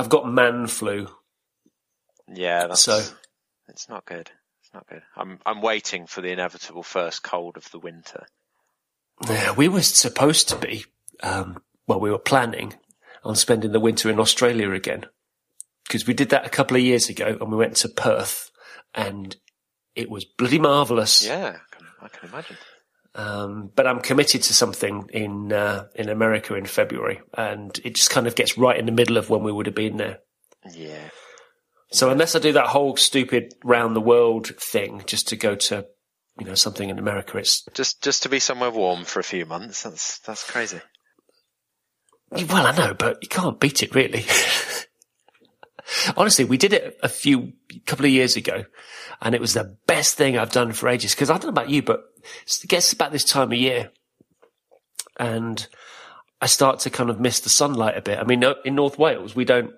I've got man flu. Yeah, that's So- it's not good. It's not good. I'm I'm waiting for the inevitable first cold of the winter. Yeah, we were supposed to be, um, well, we were planning on spending the winter in Australia again. Because we did that a couple of years ago and we went to Perth and it was bloody marvellous. Yeah, I can, I can imagine. Um, but I'm committed to something in, uh, in America in February and it just kind of gets right in the middle of when we would have been there. Yeah. So unless I do that whole stupid round the world thing just to go to, you know, something in America, it's, Just just to be somewhere warm for a few months. That's that's crazy. well, I know, but you can't beat it really. Honestly, we did it a few, couple of years ago and it was the best thing I've done for ages. Cause I don't know about you, but it gets about this time of year and I start to kind of miss the sunlight a bit. I mean, in North Wales, we don't,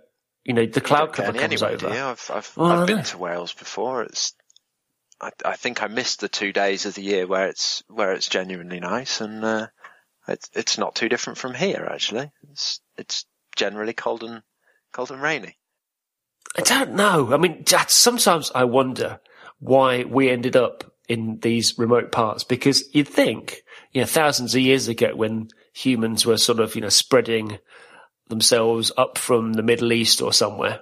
you know, the cloud cover comes anyway, over. you? I've I've, Well, I've been know. to Wales before. It's I, I think I missed the two days of the year where it's where it's genuinely nice, and uh, it's it's not too different from here actually. It's it's generally cold and cold and rainy. I don't know. I mean, sometimes I wonder why we ended up in these remote parts because you'd think, you know, thousands of years ago when humans were sort of, you know, spreading themselves up from the Middle East or somewhere,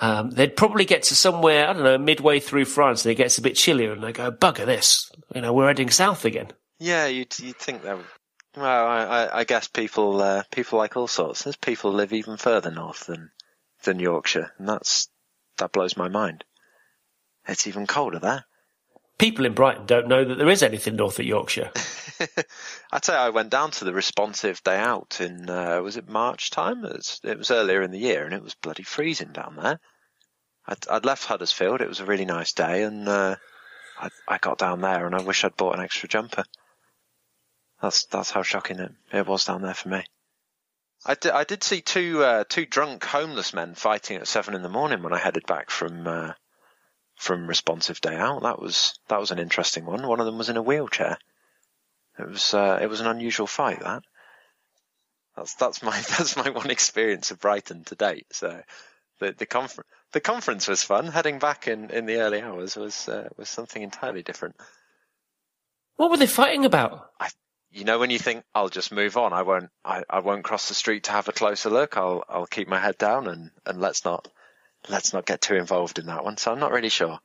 um, they'd probably get to somewhere, I don't know, midway through France and it gets a bit chillier and they go, bugger this, you know, we're heading south again. Yeah, you'd you'd think that. Well, I, I, guess people uh, people like all sorts. There's people live even further north than than Yorkshire, and that's that blows my mind. It's even colder there. People in Brighton don't know that there is anything north of Yorkshire. I tell you, I went down to the responsive day out in uh, was it March time? It was, it was earlier in the year, and it was bloody freezing down there. I'd, I'd left Huddersfield. It was a really nice day, and uh, I, I got down there, and I wish I'd bought an extra jumper. That's that's how shocking it, it was down there for me. I did, I did see two uh, two drunk homeless men fighting at seven in the morning when I headed back from uh, from responsive day out. That was that was an interesting one. One of them was in a wheelchair. It was uh, it was an unusual fight. That that's that's my that's my one experience of Brighton to date. So the the conference the conference was fun. Heading back in, in the early hours was uh, was something entirely different. What were they fighting about? You know when you think I'll just move on, I won't I, I won't cross the street to have a closer look. I'll I'll keep my head down and, and let's not let's not get too involved in that one. So I'm not really sure.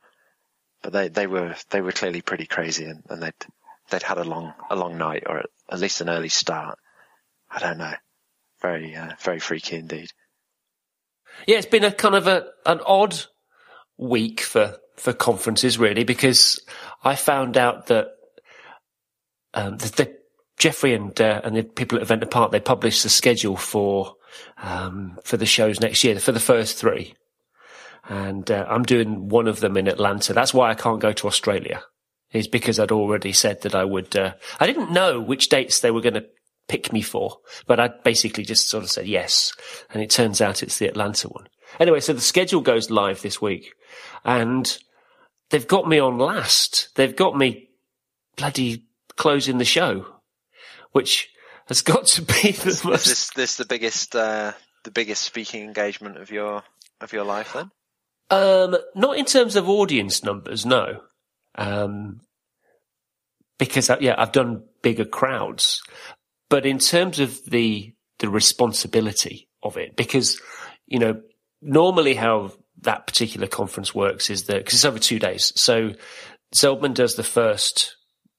But they, they were they were clearly pretty crazy and, and they'd they'd had a long a long night or at, least an early start. I don't know. Very uh, very freaky indeed. Yeah, it's been a kind of a an odd week for for conferences, really, because I found out that um, the, the Jeffrey and uh, and the people at Event Apart they published the schedule for um, for the shows next year for the first three, and uh, I'm doing one of them in Atlanta. That's why I can't go to Australia. Is because I'd already said that I would. Uh, I didn't know which dates they were going to pick me for, but I basically just sort of said yes, and it turns out it's the Atlanta one. Anyway, so the schedule goes live this week, and they've got me on last. They've got me bloody closing the show, which has got to be the Is most. this this the biggest uh, the biggest speaking engagement of your of your life then? Um, not in terms of audience numbers, no. Um, because uh, yeah, I've done bigger crowds, but in terms of the the responsibility of it, because you know normally how that particular conference works is that because it's over two days, so Zeldman does the first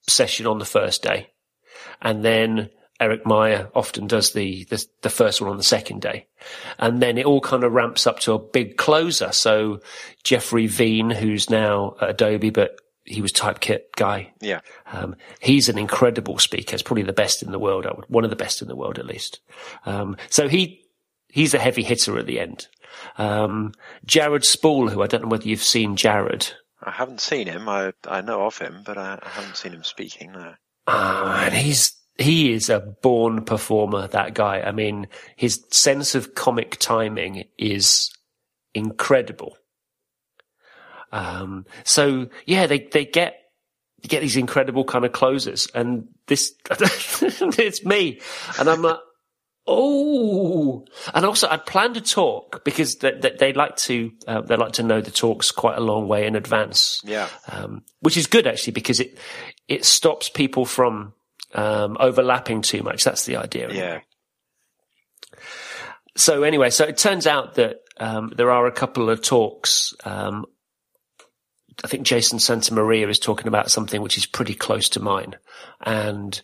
session on the first day, and then Eric Meyer often does the, the the first one on the second day, and then it all kind of ramps up to a big closer. So Jeffrey Veen, who's now at Adobe, but he was Typekit guy. Yeah. Um, he's an incredible speaker. It's probably the best in the world. Would, one of the best in the world, at least. Um, so he he's a heavy hitter at the end. Um, Jared Spool, who I don't know whether you've seen Jared. I haven't seen him. I I know of him, but I, I haven't seen him speaking. No. Oh, and he's he is a born performer. That guy. I mean, his sense of comic timing is incredible. Um, so yeah, they they get get these incredible kind of closers, and this it's me, and I'm like, Oh, and also I'd planned a talk because they, they, they like to uh, they like to know the talks quite a long way in advance. Yeah. um, which is good actually because it it stops people from um, overlapping too much. That's the idea. Yeah. So anyway, so it turns out that um, there are a couple of talks. Um, I think Jason Santa Maria is talking about something which is pretty close to mine, and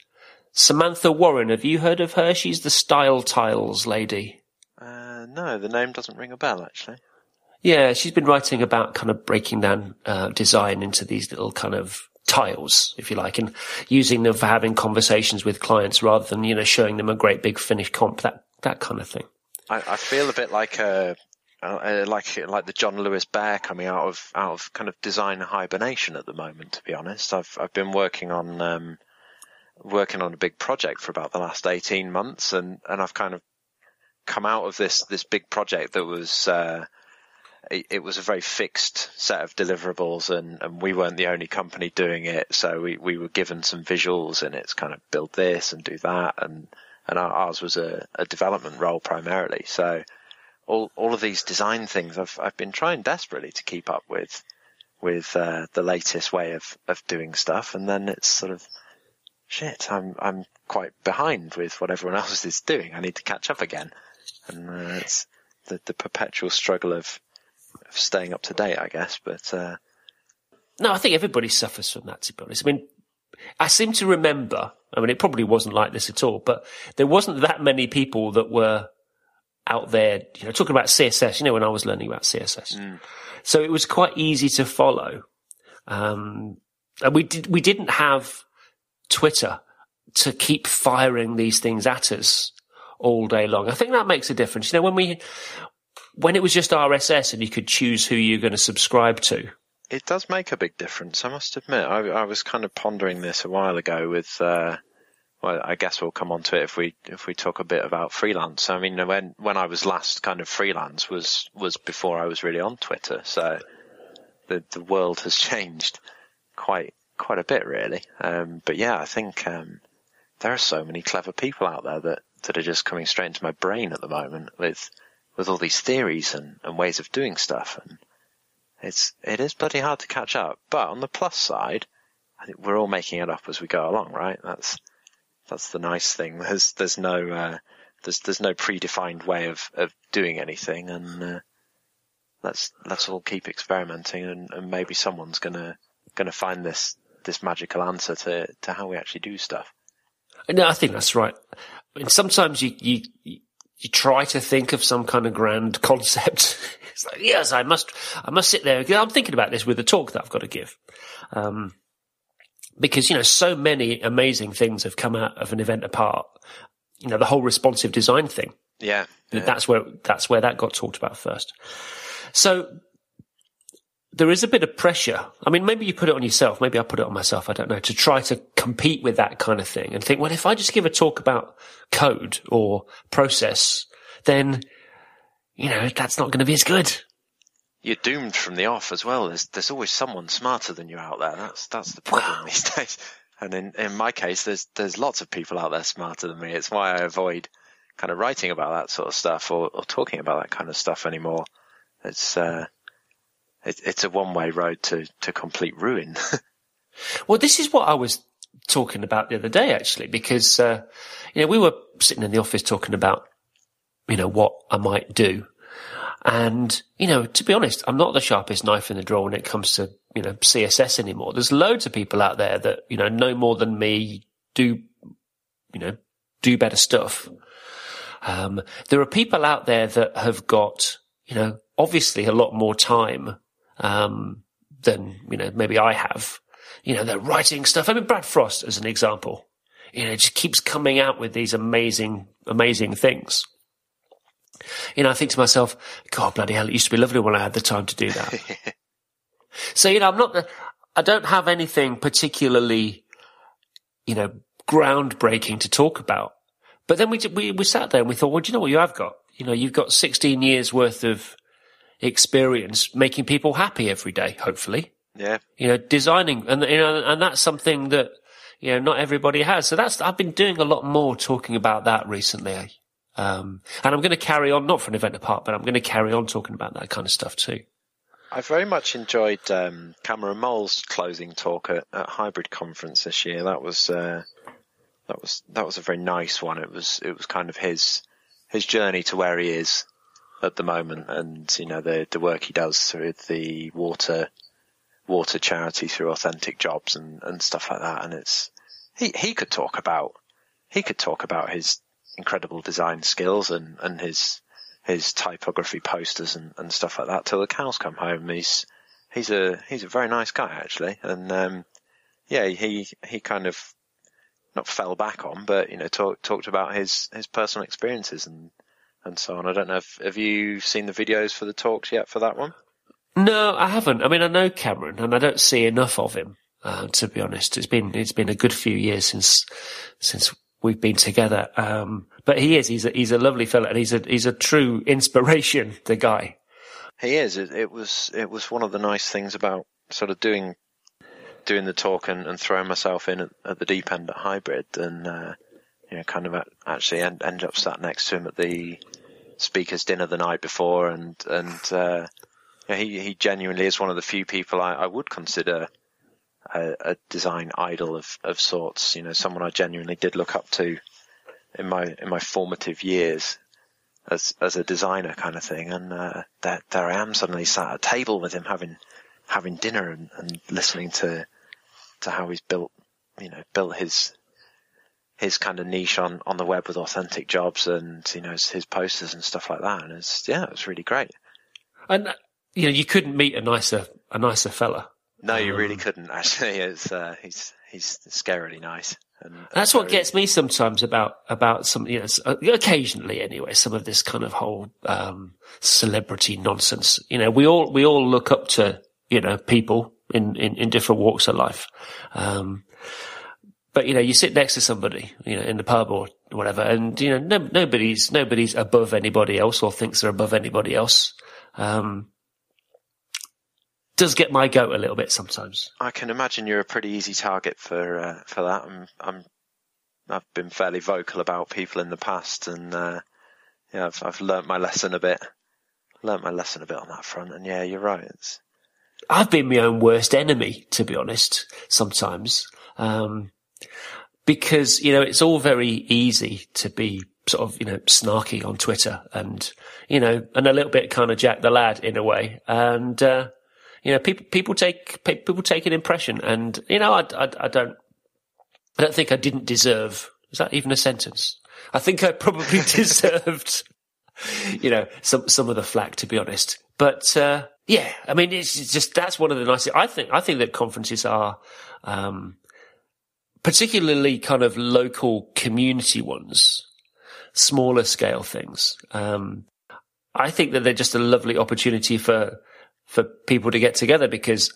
Samantha Warren. Have you heard of her? She's the Style Tiles lady. Uh, no, the name doesn't ring a bell, actually. Yeah, she's been writing about kind of breaking down uh, design into these little kind of tiles, if you like, and using them for having conversations with clients rather than you know showing them a great big finished comp, that that kind of thing. I, I feel a bit like a, uh, like like the John Lewis Bear coming out of out of kind of design hibernation at the moment. To be honest, I've I've been working on um, working on a big project for about the last eighteen months, and and I've kind of come out of this this big project that was. Uh, it, it was a very fixed set of deliverables and, and we weren't the only company doing it. So we, we were given some visuals and it's kind of build this and do that. And, and ours was a, a development role primarily. So all, all of these design things I've, I've been trying desperately to keep up with, with, uh, the latest way of, of doing stuff. And then it's sort of, shit, I'm, I'm quite behind with what everyone else is doing. I need to catch up again. And uh, it's the, the perpetual struggle of, of staying up to date, I guess. But uh, No, I think everybody suffers from that, to be honest. I mean, I seem to remember, I mean, it probably wasn't like this at all, but there wasn't that many people that were out there, you know, talking about CSS, you know, when I was learning about CSS. So it was quite easy to follow. Um, and we did, we didn't have Twitter to keep firing these things at us all day long. I think that makes a difference. You know, when we, when it was just RSS and you could choose who you're going to subscribe to, it does make a big difference. I must admit, I, I was kind of pondering this a while ago with. Uh, well, I guess we'll come on to it if we if we talk a bit about freelance. I mean, when when I was last kind of freelance was was before I was really on Twitter, so the the world has changed quite quite a bit, really. Um, but yeah, I think um, there are so many clever people out there that that are just coming straight into my brain at the moment with with all these theories and, and ways of doing stuff, and it's it is bloody hard to catch up. But on the plus side, I think we're all making it up as we go along, right? That's that's the nice thing. There's there's no uh, there's there's no predefined way of, of doing anything, and uh, let's let's all keep experimenting, and, and maybe someone's gonna gonna find this this magical answer to to how we actually do stuff. No, I think that's right. I mean, sometimes you, you, you try to think of some kind of grand concept. it's like, yes, I must, I must sit there. I'm thinking about this with the talk that I've got to give. Um, because, you know, so many amazing things have come out of an event apart. You know, the whole responsive design thing. Yeah, yeah. That's where, that's where that got talked about first. So there is a bit of pressure. I mean, maybe you put it on yourself. Maybe I put it on myself. I don't know to try to compete with that kind of thing and think, well, if I just give a talk about code or process, then, you know, that's not going to be as good. You're doomed from the off as well. There's, there's always someone smarter than you out there. That's, that's the problem these days. And in, in my case, there's, there's lots of people out there smarter than me. It's why I avoid kind of writing about that sort of stuff or, or talking about that kind of stuff anymore. It's, uh, it, it's a one way road to, to complete ruin. well, this is what I was talking about the other day, actually, because, uh, you know, we were sitting in the office talking about, you know, what I might do. And, you know, to be honest, I'm not the sharpest knife in the drawer when it comes to, you know, CSS anymore. There's loads of people out there that, you know, know more than me, do, you know, do better stuff. Um, there are people out there that have got, you know, obviously a lot more time um, than you know maybe I have. You know, they're writing stuff. I mean, Brad Frost as an example. You know, just keeps coming out with these amazing, amazing things. You know, I think to myself, God bloody hell, it used to be lovely when I had the time to do that. so, you know, I'm not, I don't have anything particularly, you know, groundbreaking to talk about. But then we, we, we sat there and we thought, well, do you know what you have got? You know, you've got 16 years worth of experience making people happy every day, hopefully. Yeah. You know, designing and, you know, and that's something that, you know, not everybody has. So that's, I've been doing a lot more talking about that recently. Um, and I'm going to carry on, not for an event apart, but I'm going to carry on talking about that kind of stuff too. I very much enjoyed um, Cameron Moll's closing talk at, at Hybrid Conference this year. That was uh, that was that was a very nice one. It was it was kind of his his journey to where he is at the moment, and you know the the work he does through the water water charity through authentic jobs and and stuff like that. And it's he he could talk about he could talk about his incredible design skills and and his his typography posters and, and stuff like that till the cows come home. He's he's a he's a very nice guy actually, and um, yeah, he he kind of not fell back on, but you know talk, talked about his his personal experiences and and so on. I don't know if have you seen the videos for the talks yet for that one? No, I haven't. I mean, I know Cameron, and I don't see enough of him. Uh, to be honest, it's been it's been a good few years since since we've been together. Um, but he is. He's a, he's a lovely fellow, and he's a he's a true inspiration. The guy. He is. It, it was it was one of the nice things about sort of doing doing the talk and, and throwing myself in at, at, the deep end at hybrid, and uh, you know, kind of actually end, ended up sat next to him at the speakers dinner the night before, and and uh, he he genuinely is one of the few people I, I would consider a, a, design idol of of sorts. You know, someone I genuinely did look up to in my in my formative years as as a designer kind of thing. And uh, there there I am suddenly sat at a table with him having having dinner and, and listening to to how he's built you know built his his kind of niche on on the web with authentic jobs and you know his, his posters and stuff like that. And it's yeah, it was really great. And you know, you couldn't meet a nicer a nicer fella. No, you um, really couldn't. Actually, it's uh, he's he's scarily nice. And that's what gets me sometimes about about some you know uh, occasionally anyway some of this kind of whole um, celebrity nonsense. You know, we all we all look up to you know people in in, in different walks of life. Um, but you know, you sit next to somebody, you know, in the pub or whatever, and you know, no, nobody's nobody's above anybody else or thinks they're above anybody else. Um, does get my goat a little bit sometimes. I can imagine you're a pretty easy target for uh, for that. I'm, I'm I've been fairly vocal about people in the past, and uh, yeah, I've I've learnt my lesson a bit. Learnt my lesson a bit on that front, and yeah, you're right. It's... I've been my own worst enemy, to be honest. Sometimes, um, because you know it's all very easy to be sort of you know snarky on Twitter, and you know, and a little bit kind of Jack the Lad in a way, and. Uh, you know, people people take people take an impression, and you know, I, I, I don't I don't think I didn't deserve. Is that even a sentence? I think I probably deserved, you know, some some of the flack, to be honest. But uh, yeah, I mean, it's just that's one of the nicest. I think I think that conferences are, um, particularly kind of local community ones, smaller scale things. Um, I think that they're just a lovely opportunity for for people to get together because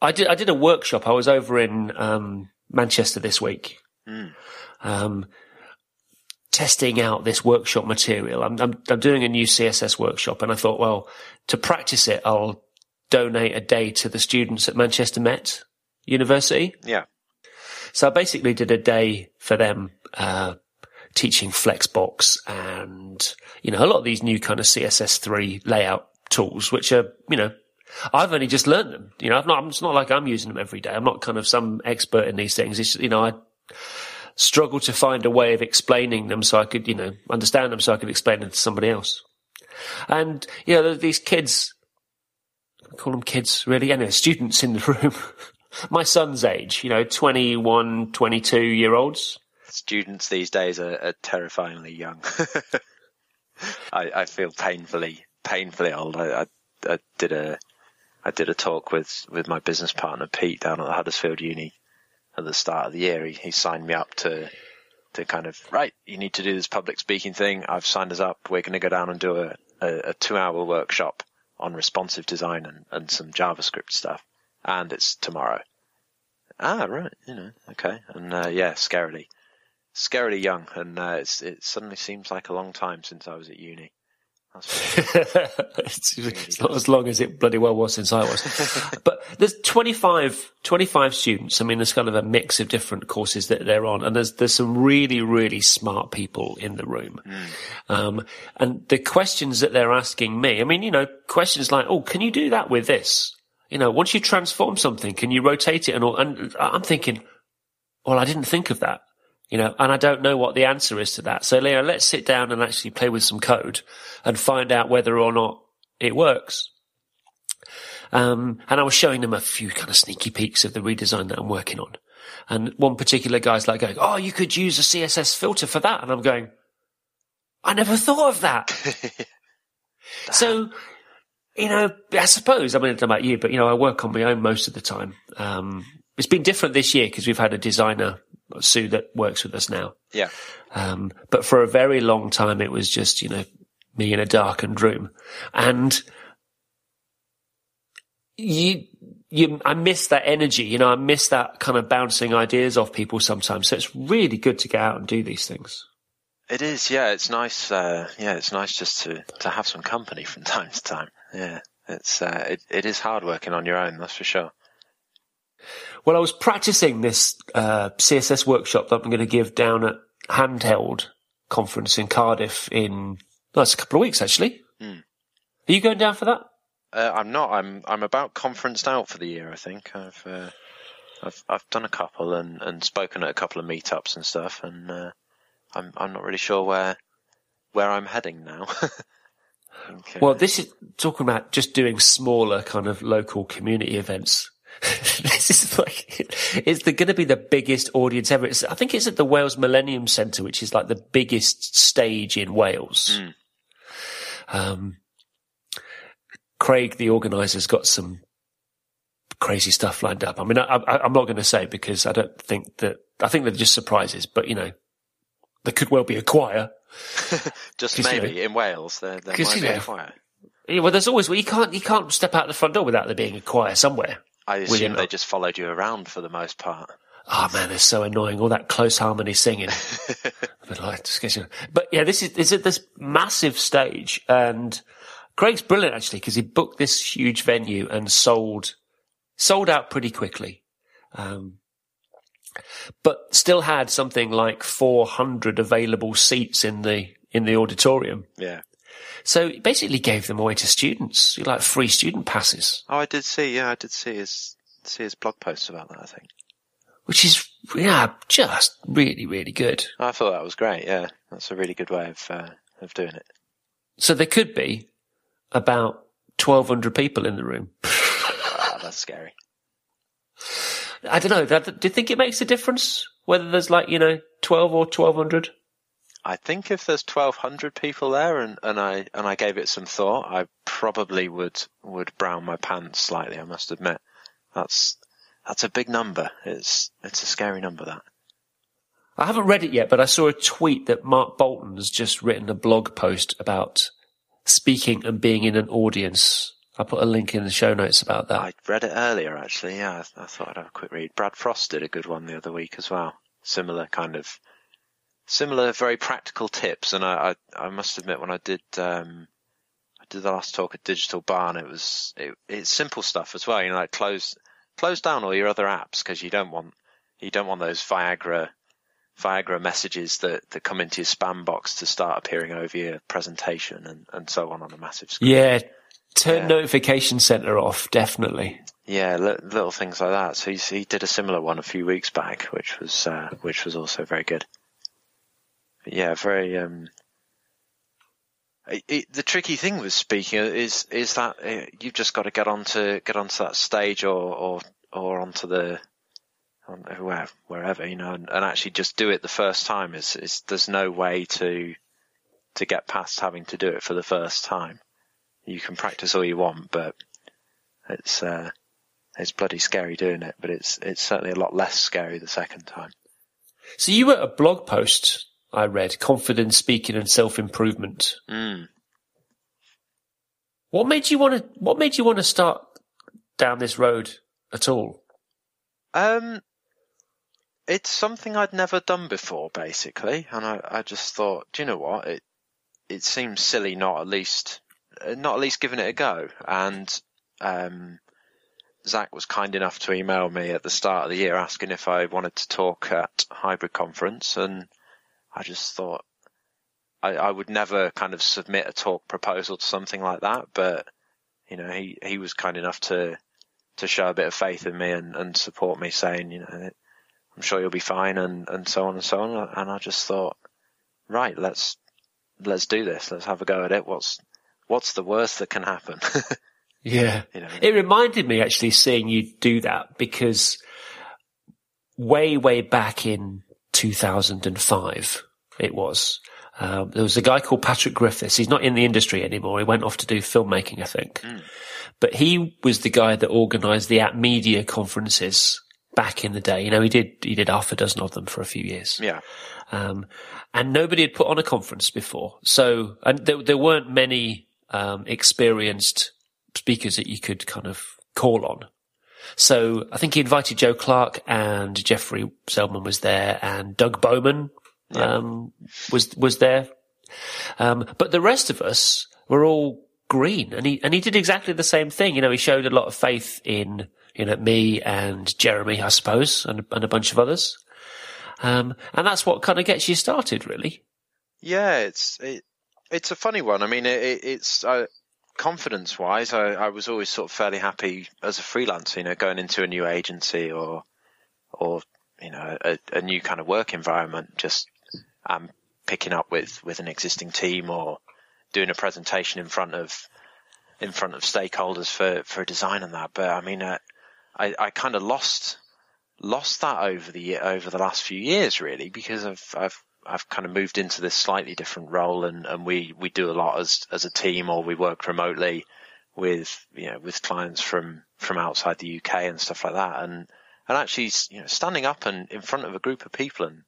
I did I did a workshop. I was over in um, Manchester this week, mm. um, testing out this workshop material. I'm, I'm, I'm doing a new CSS workshop, and I thought, well, to practice it, I'll donate a day to the students at Manchester Met University. Yeah. So I basically did a day for them. Uh, teaching Flexbox and, you know, a lot of these new kind of CSS3 layout tools, which are, you know, I've only just learned them. You know, I've not, it's not like I'm using them every day. I'm not kind of some expert in these things. It's, you know, I struggle to find a way of explaining them so I could, you know, understand them so I could explain them to somebody else. And, you know, these kids, call them kids really, anyway, students in the room, my son's age, you know, 21, 22 year olds. Students these days are, are terrifyingly young. I, I, feel painfully, painfully old. I, I, I did a I did a talk with, with my business partner Pete down at the Huddersfield Uni at the start of the year. He, he signed me up to to kind of right. You need to do this public speaking thing. I've signed us up. We're going to go down and do a, a, a two hour workshop on responsive design and, and some JavaScript stuff. And it's tomorrow. Ah, right. You know, okay. And uh, yeah, scarily, scarily young. And uh, it suddenly seems like a long time since I was at uni. it's, it's not as long as it bloody well was since I was. but there's 25, 25 students. I mean, there's kind of a mix of different courses that they're on, and there's there's some really really smart people in the room. Mm. Um, and the questions that they're asking me, I mean, you know, questions like, "Oh, can you do that with this?" You know, once you transform something, can you rotate it and all? And I'm thinking, well, I didn't think of that you know, and I don't know what the answer is to that. So, Leo, let's sit down and actually play with some code and find out whether or not it works. Um, and I was showing them a few kind of sneaky peeks of the redesign that I'm working on. And one particular guy's like going, Oh, you could use a CSS filter for that. And I'm going, I never thought of that. so, you know, I suppose, I mean, I don't know about you, but, you know, I work on my own most of the time. Um, it's been different this year because we've had a designer Sue that works with us now. Yeah. Um, but for a very long time, it was just, you know, me in a darkened room. And you, you, I miss that energy, you know, I miss that kind of bouncing ideas off people sometimes. So it's really good to get out and do these things. It is, yeah. It's nice. Uh, yeah, it's nice just to to have some company from time to time. Yeah, it's uh, it it is hard working on your own. That's for sure. Well, I was practicing this uh, CSS workshop that I'm going to give down at Handheld conference in Cardiff in well, it's a couple of weeks actually. Hmm. Are you going down for that? Uh, I'm not. I'm I'm about conferenced out for the year. I think I've uh, I've I've done a couple and, and spoken at a couple of meetups and stuff, and uh, I'm I'm not really sure where where I'm heading now. uh, well, this is talking about just doing smaller kind of local community events. this is like it's going to be the biggest audience ever. It's, I think it's at the Wales Millennium Centre, which is like the biggest stage in Wales. Mm. Um, Craig, the organiser's got some crazy stuff lined up. I mean, I, am not going to say because I don't think that. I think they're just surprises, but you know, there could well be a choir. just maybe you know, in Wales, there, there might be know, a choir. Yeah, well, there's always well, you can't you can't step out the front door without there being a choir somewhere. I assume they just followed you around for the most part. Oh man, it's so annoying. All that close harmony singing. but, like, but yeah, this is, is at this massive stage and Craig's brilliant actually because he booked this huge venue and sold, sold out pretty quickly. Um, but still had something like 400 available seats in the, in the auditorium. Yeah. So he basically gave them away to students, like free student passes. Oh, I did see. Yeah, I did see his see his blog posts about that. I think, which is yeah, just really really good. I thought that was great. Yeah, that's a really good way of uh, of doing it. So there could be about twelve hundred people in the room. wow, that's scary. I don't know. do you think it makes a difference whether there's like you know twelve or twelve hundred? I think if there's 1,200 people there and, and I and I gave it some thought, I probably would would brown my pants slightly. I must admit, that's that's a big number. It's it's a scary number. That I haven't read it yet, but I saw a tweet that Mark Boulton has just written a blog post about speaking and being in an audience. I put a link in the show notes about that. I read it earlier, actually. Yeah, I, I thought I'd have a quick read. Brad Frost did a good one the other week as well. Similar kind of similar, very practical tips. And I, I, I must admit, when I did, um, I did the last talk at Digital Barn, it was, it, it's simple stuff as well. You know, like close, close down all your other apps because you don't want, you don't want those Viagra, Viagra messages that, that come into your spam box to start appearing over your presentation and, and so on on a massive screen. Yeah. Turn yeah. notification center off, definitely. Yeah, little things like that. So he, did a similar one a few weeks back, which was uh, which was also very good yeah, very. Um, it, it, the tricky thing with speaking is is that uh, you've just got to get onto get onto that stage or or or onto the on where, wherever you know and, and, actually just do it the first time. Is is there's no way to to get past having to do it for the first time. You can practice all you want, but it's uh, it's bloody scary doing it. But it's it's certainly a lot less scary the second time. So you wrote a blog post I read confidence speaking and self improvement. Mm. What made you want to? What made you want to start down this road at all? Um, it's something I'd never done before, basically, and I, I just thought, do you know what? It it seems silly not at least not at least giving it a go. And um, Zach was kind enough to email me at the start of the year asking if I wanted to talk at Hybrid Conference, and I just thought I, I would never kind of submit a talk proposal to something like that, but you know, he, he was kind enough to to show a bit of faith in me and, and support me, saying, you know, I'm sure you'll be fine, and, and so on and so on. And I just thought, right, let's let's do this. Let's have a go at it. What's what's the worst that can happen? yeah, you know? it reminded me actually seeing you do that because way way back in 2005 it was um, there was a guy called Patrick Griffiths. He's not in the industry anymore. He went off to do filmmaking, I think. Mm. But he was the guy that organised the @media conferences back in the day. You know, he did he did half a dozen of them for a few years. Yeah. Um, and nobody had put on a conference before, so and there, there weren't many um, experienced speakers that you could kind of call on. So I think he invited Joe Clark and Jeffrey Zeldman was there and Doug Bowman yeah. um, was was there. Um, but the rest of us were all green, and he and he did exactly the same thing. You know, he showed a lot of faith in you know me and Jeremy, I suppose, and and a bunch of others. Um, and that's what kind of gets you started, really. Yeah, it's it, it's a funny one. I mean, it, it's uh, confidence wise, I, I was always sort of fairly happy as a freelancer, you know, going into a new agency or or you know a, a new kind of work environment, just um, picking up with, with an existing team or doing a presentation in front of in front of stakeholders for, for design and that. But I mean, uh, I, I kind of lost lost that over the over the last few years really because I've I've I've kind of moved into this slightly different role and, and we, we do a lot as as a team or we work remotely with you know with clients from from outside the UK and stuff like that and and actually you know standing up and in front of a group of people and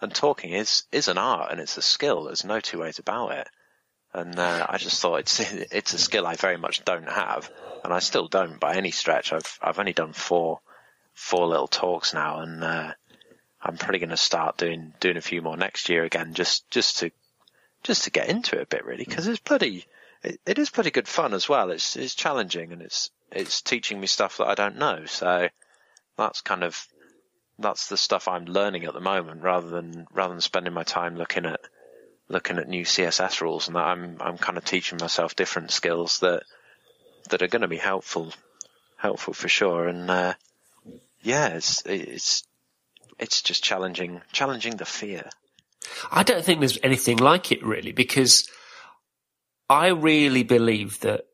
and talking is is an art and it's a skill. There's no two ways about it. And uh, I just thought it's it's a skill I very much don't have, and I still don't by any stretch. I've I've only done four four little talks now, and uh, I'm probably going to start doing doing a few more next year again, just just to just to get into it a bit really, because it's pretty it, it is pretty good fun as well. It's it's challenging and it's it's teaching me stuff that I don't know. So that's kind of that's the stuff I'm learning at the moment, rather than rather than spending my time looking at looking at new CSS rules and that. I'm I'm kind of teaching myself different skills that that are going to be helpful helpful for sure. And uh, yeah, it's it's it's just challenging challenging the fear. I don't think there's anything like it really because I really believe that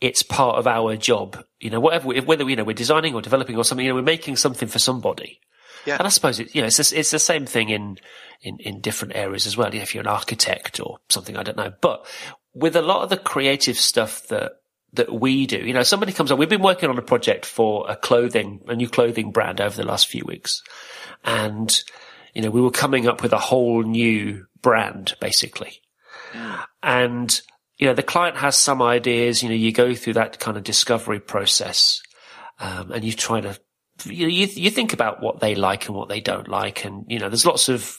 it's part of our job. You know, whatever, whether, you know, we're designing or developing or something, you know, we're making something for somebody. Yeah. And I suppose it, you know, it's, it's the same thing in, in, in different areas as well. You know, If you're an architect or something, I don't know. But with a lot of the creative stuff that, that we do, you know, somebody comes up, we've been working on a project for a clothing, a new clothing brand over the last few weeks. And, you know, we were coming up with a whole new brand, basically. Mm. And you know, the client has some ideas, you know, you go through that kind of discovery process, um, and you try to, you, you, you think about what they like and what they don't like. And, you know, there's lots of,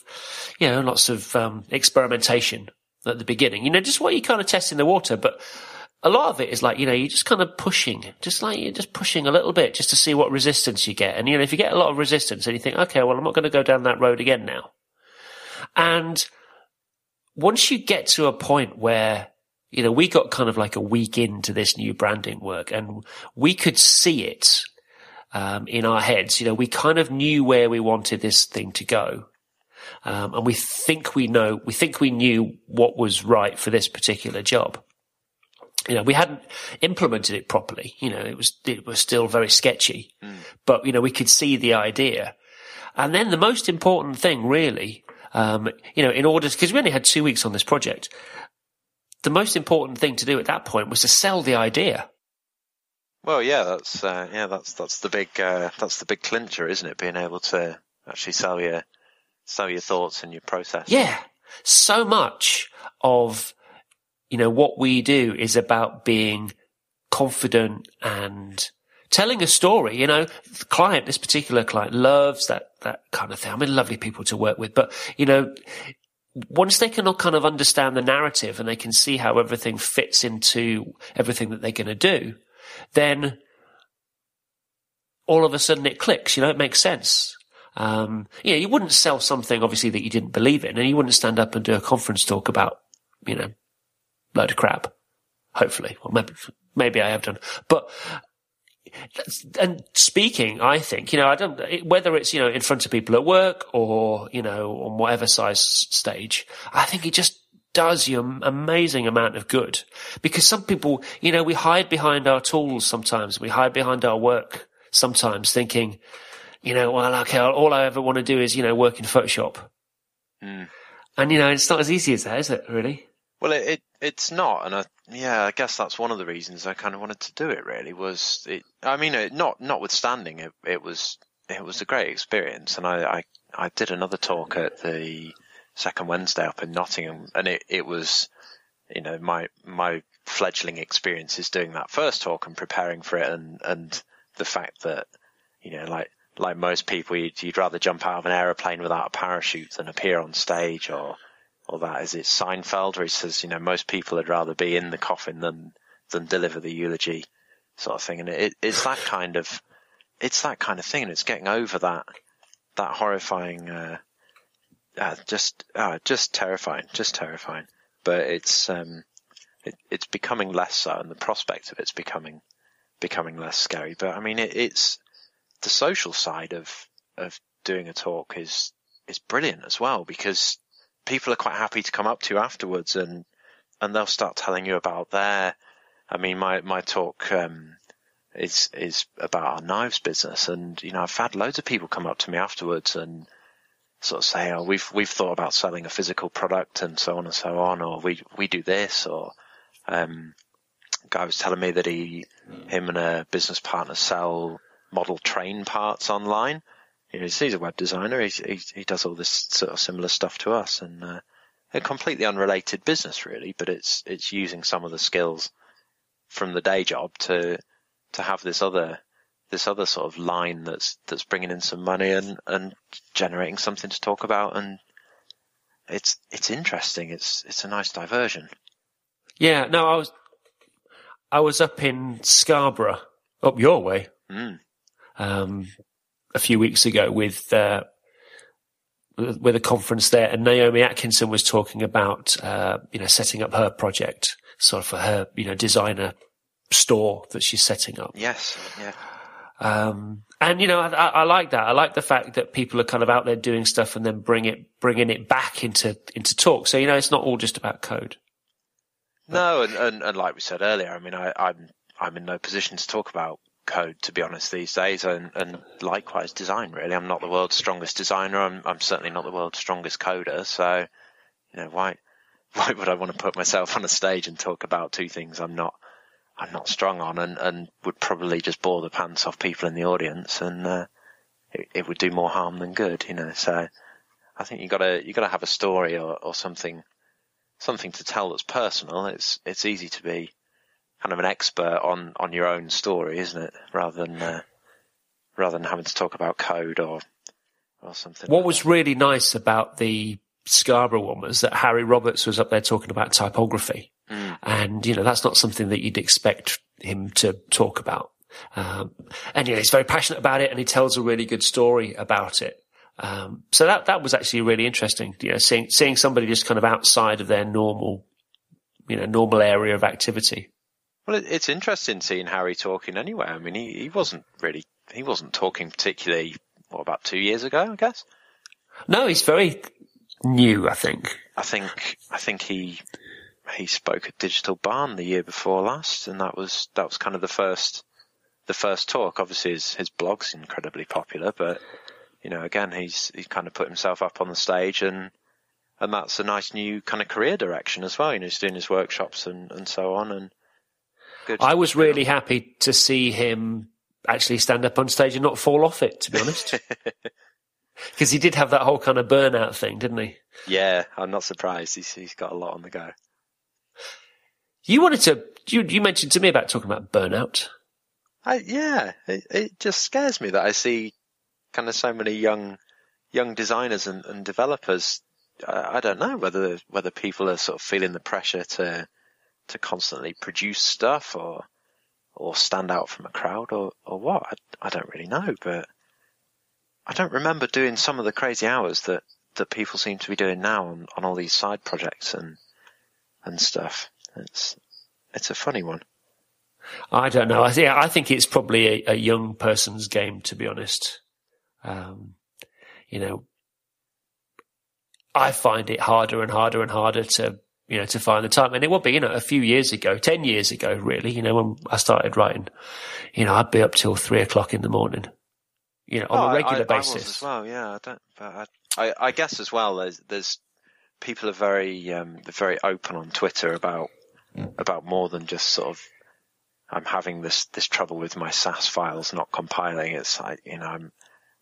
you know, lots of, um, experimentation at the beginning, you know, just what you kind of test in the water. But a lot of it is like, you know, you're just kind of pushing, just like you're just pushing a little bit just to see what resistance you get. And, you know, if you get a lot of resistance and you think, okay, well, I'm not going to go down that road again now. And once you get to a point where you know, we got kind of like a week into this new branding work and we could see it um, in our heads. You know, we kind of knew where we wanted this thing to go. Um, and we think we know, we think we knew what was right for this particular job. You know, we hadn't implemented it properly. You know, it was, it was still very sketchy, mm. but you know, we could see the idea. And then the most important thing really, um, you know, in order, because we only had two weeks on this project, the most important thing to do at that point was to sell the idea. Well, yeah, that's uh, yeah, that's that's the big uh, that's the big clincher, isn't it? Being able to actually sell your sell your thoughts and your process. Yeah, so much of you know what we do is about being confident and telling a story. You know, the client, this particular client, loves that that kind of thing. I mean, lovely people to work with, but you know, once they can kind of understand the narrative and they can see how everything fits into everything that they're going to do, then all of a sudden it clicks. You know, it makes sense. Um, know, you wouldn't sell something obviously that you didn't believe in, and you wouldn't stand up and do a conference talk about, you know, load of crap. Hopefully, well, maybe maybe I have done, but and speaking, I think, you know, I don't, whether it's, you know, in front of people at work or, you know, on whatever size stage, I think it just does you an amazing amount of good because some people, you know, we hide behind our tools sometimes. We hide behind our work sometimes thinking, you know, well, okay, all I ever want to do is, you know, work in Photoshop. Mm. And, you know, it's not as easy as that, is it, really? Well, it, it it's not, and I, yeah, I guess that's one of the reasons I kind of wanted to do it. Really, was it? I mean, it, not notwithstanding, it, it was it was a great experience, and I, I I did another talk at the second Wednesday up in Nottingham, and it it was, you know, my my fledgling experiences doing that first talk and preparing for it, and and the fact that, you know, like like most people, you'd, you'd rather jump out of an aeroplane without a parachute than appear on stage or or that is it Seinfeld where he says, you know, most people would rather be in the coffin than than deliver the eulogy sort of thing. And it, it's that kind of it's that kind of thing, and it's getting over that that horrifying, uh, uh, just uh, just terrifying, just terrifying. But it's um, it, it's becoming less so, and the prospect of it's becoming becoming less scary. But I mean, it, it's the social side of of doing a talk is is brilliant as well because people are quite happy to come up to you afterwards and and they'll start telling you about their. I mean, my my talk um, is is about our knives business, and you know, I've had loads of people come up to me afterwards and sort of say, "Oh, we've we've thought about selling a physical product and so on and so on, or we we do this." Or um, guy was telling me that he him and a business partner sell model train parts online, you know, he's a web designer. He's, he, he does all this sort of similar stuff to us, and uh, a completely unrelated business, really. But it's it's using some of the skills from the day job to to have this other this other sort of line that's that's bringing in some money and and generating something to talk about, and it's it's interesting. It's it's a nice diversion. Yeah. No, I was I was up in Scarborough, up your way. Mm. Um, a few weeks ago with uh, with a conference there, and Naomi Atkinson was talking about uh, you know setting up her project, sort of for her you know designer store that she's setting up. Yes, yeah. Um, and you know, I, I, like that. I like the fact that people are kind of out there doing stuff and then bring it, bringing it back into into talk. So you know, it's not all just about code. No, and, and, and like we said earlier, I mean, I, I'm I'm in no position to talk about code, to be honest, these days, and, and likewise design. Really, I'm not the world's strongest designer. I'm, I'm certainly not the world's strongest coder. So, you know, why why would I want to put myself on a stage and talk about two things I'm not I'm not strong on, and, and would probably just bore the pants off people in the audience, and uh, it, it would do more harm than good, you know. So, I think you gotta you gotta have a story or, or something something to tell that's personal. It's it's easy to be kind of an expert on, on your own story, isn't it? Rather than uh, rather than having to talk about code or or something. What like was that. really nice about the Scarborough one was that Harry Roberts was up there talking about typography, mm. and you know that's not something that you'd expect him to talk about. Um, and he's very passionate about it, and he tells a really good story about it. Um, so that that was actually really interesting. You know, seeing seeing somebody just kind of outside of their normal, you know, normal area of activity. Well, it's interesting seeing Harry talking anyway. I mean, he, he wasn't really, he wasn't talking particularly, what, about two years ago, I guess? No, he's very new, I think. I think, I think he, he spoke at Digital Barn the year before last, and that was, that was kind of the first, the first talk. Obviously his, his blog's incredibly popular, but, you know, again, he's, he's kind of put himself up on the stage and, and that's a nice new kind of career direction as well. You know, he's doing his workshops and, and so on. And Good. I was really happy to see him actually stand up on stage and not fall off it, to be honest. Because he did have that whole kind of burnout thing, didn't he? Yeah, I'm not surprised. He's, he's got a lot on the go. You wanted to, you, you mentioned to me about talking about burnout. I, yeah, it, it just scares me that I see kind of so many young, young designers and, and developers I, I don't know whether whether people are sort of feeling the pressure to to constantly produce stuff or or stand out from a crowd or or what. I, I don't really know, but I don't remember doing some of the crazy hours that that people seem to be doing now on, on all these side projects and and stuff. It's it's a funny one. I don't know. I I think it's probably a, a young person's game, to be honest. Um, you know, I find it harder and harder and harder to you know to find the time, and it would be you know a few years ago, ten years ago, really. You know, when I started writing, you know, I'd be up till three o'clock in the morning. You know, on Oh, a I- regular I, basis. I was as well, yeah. I don't, but I, I, I guess as well. There's, there's people are very, um, very open on Twitter about about more than just sort of. I'm having this this trouble with my Sass files not compiling. It's like you know, I'm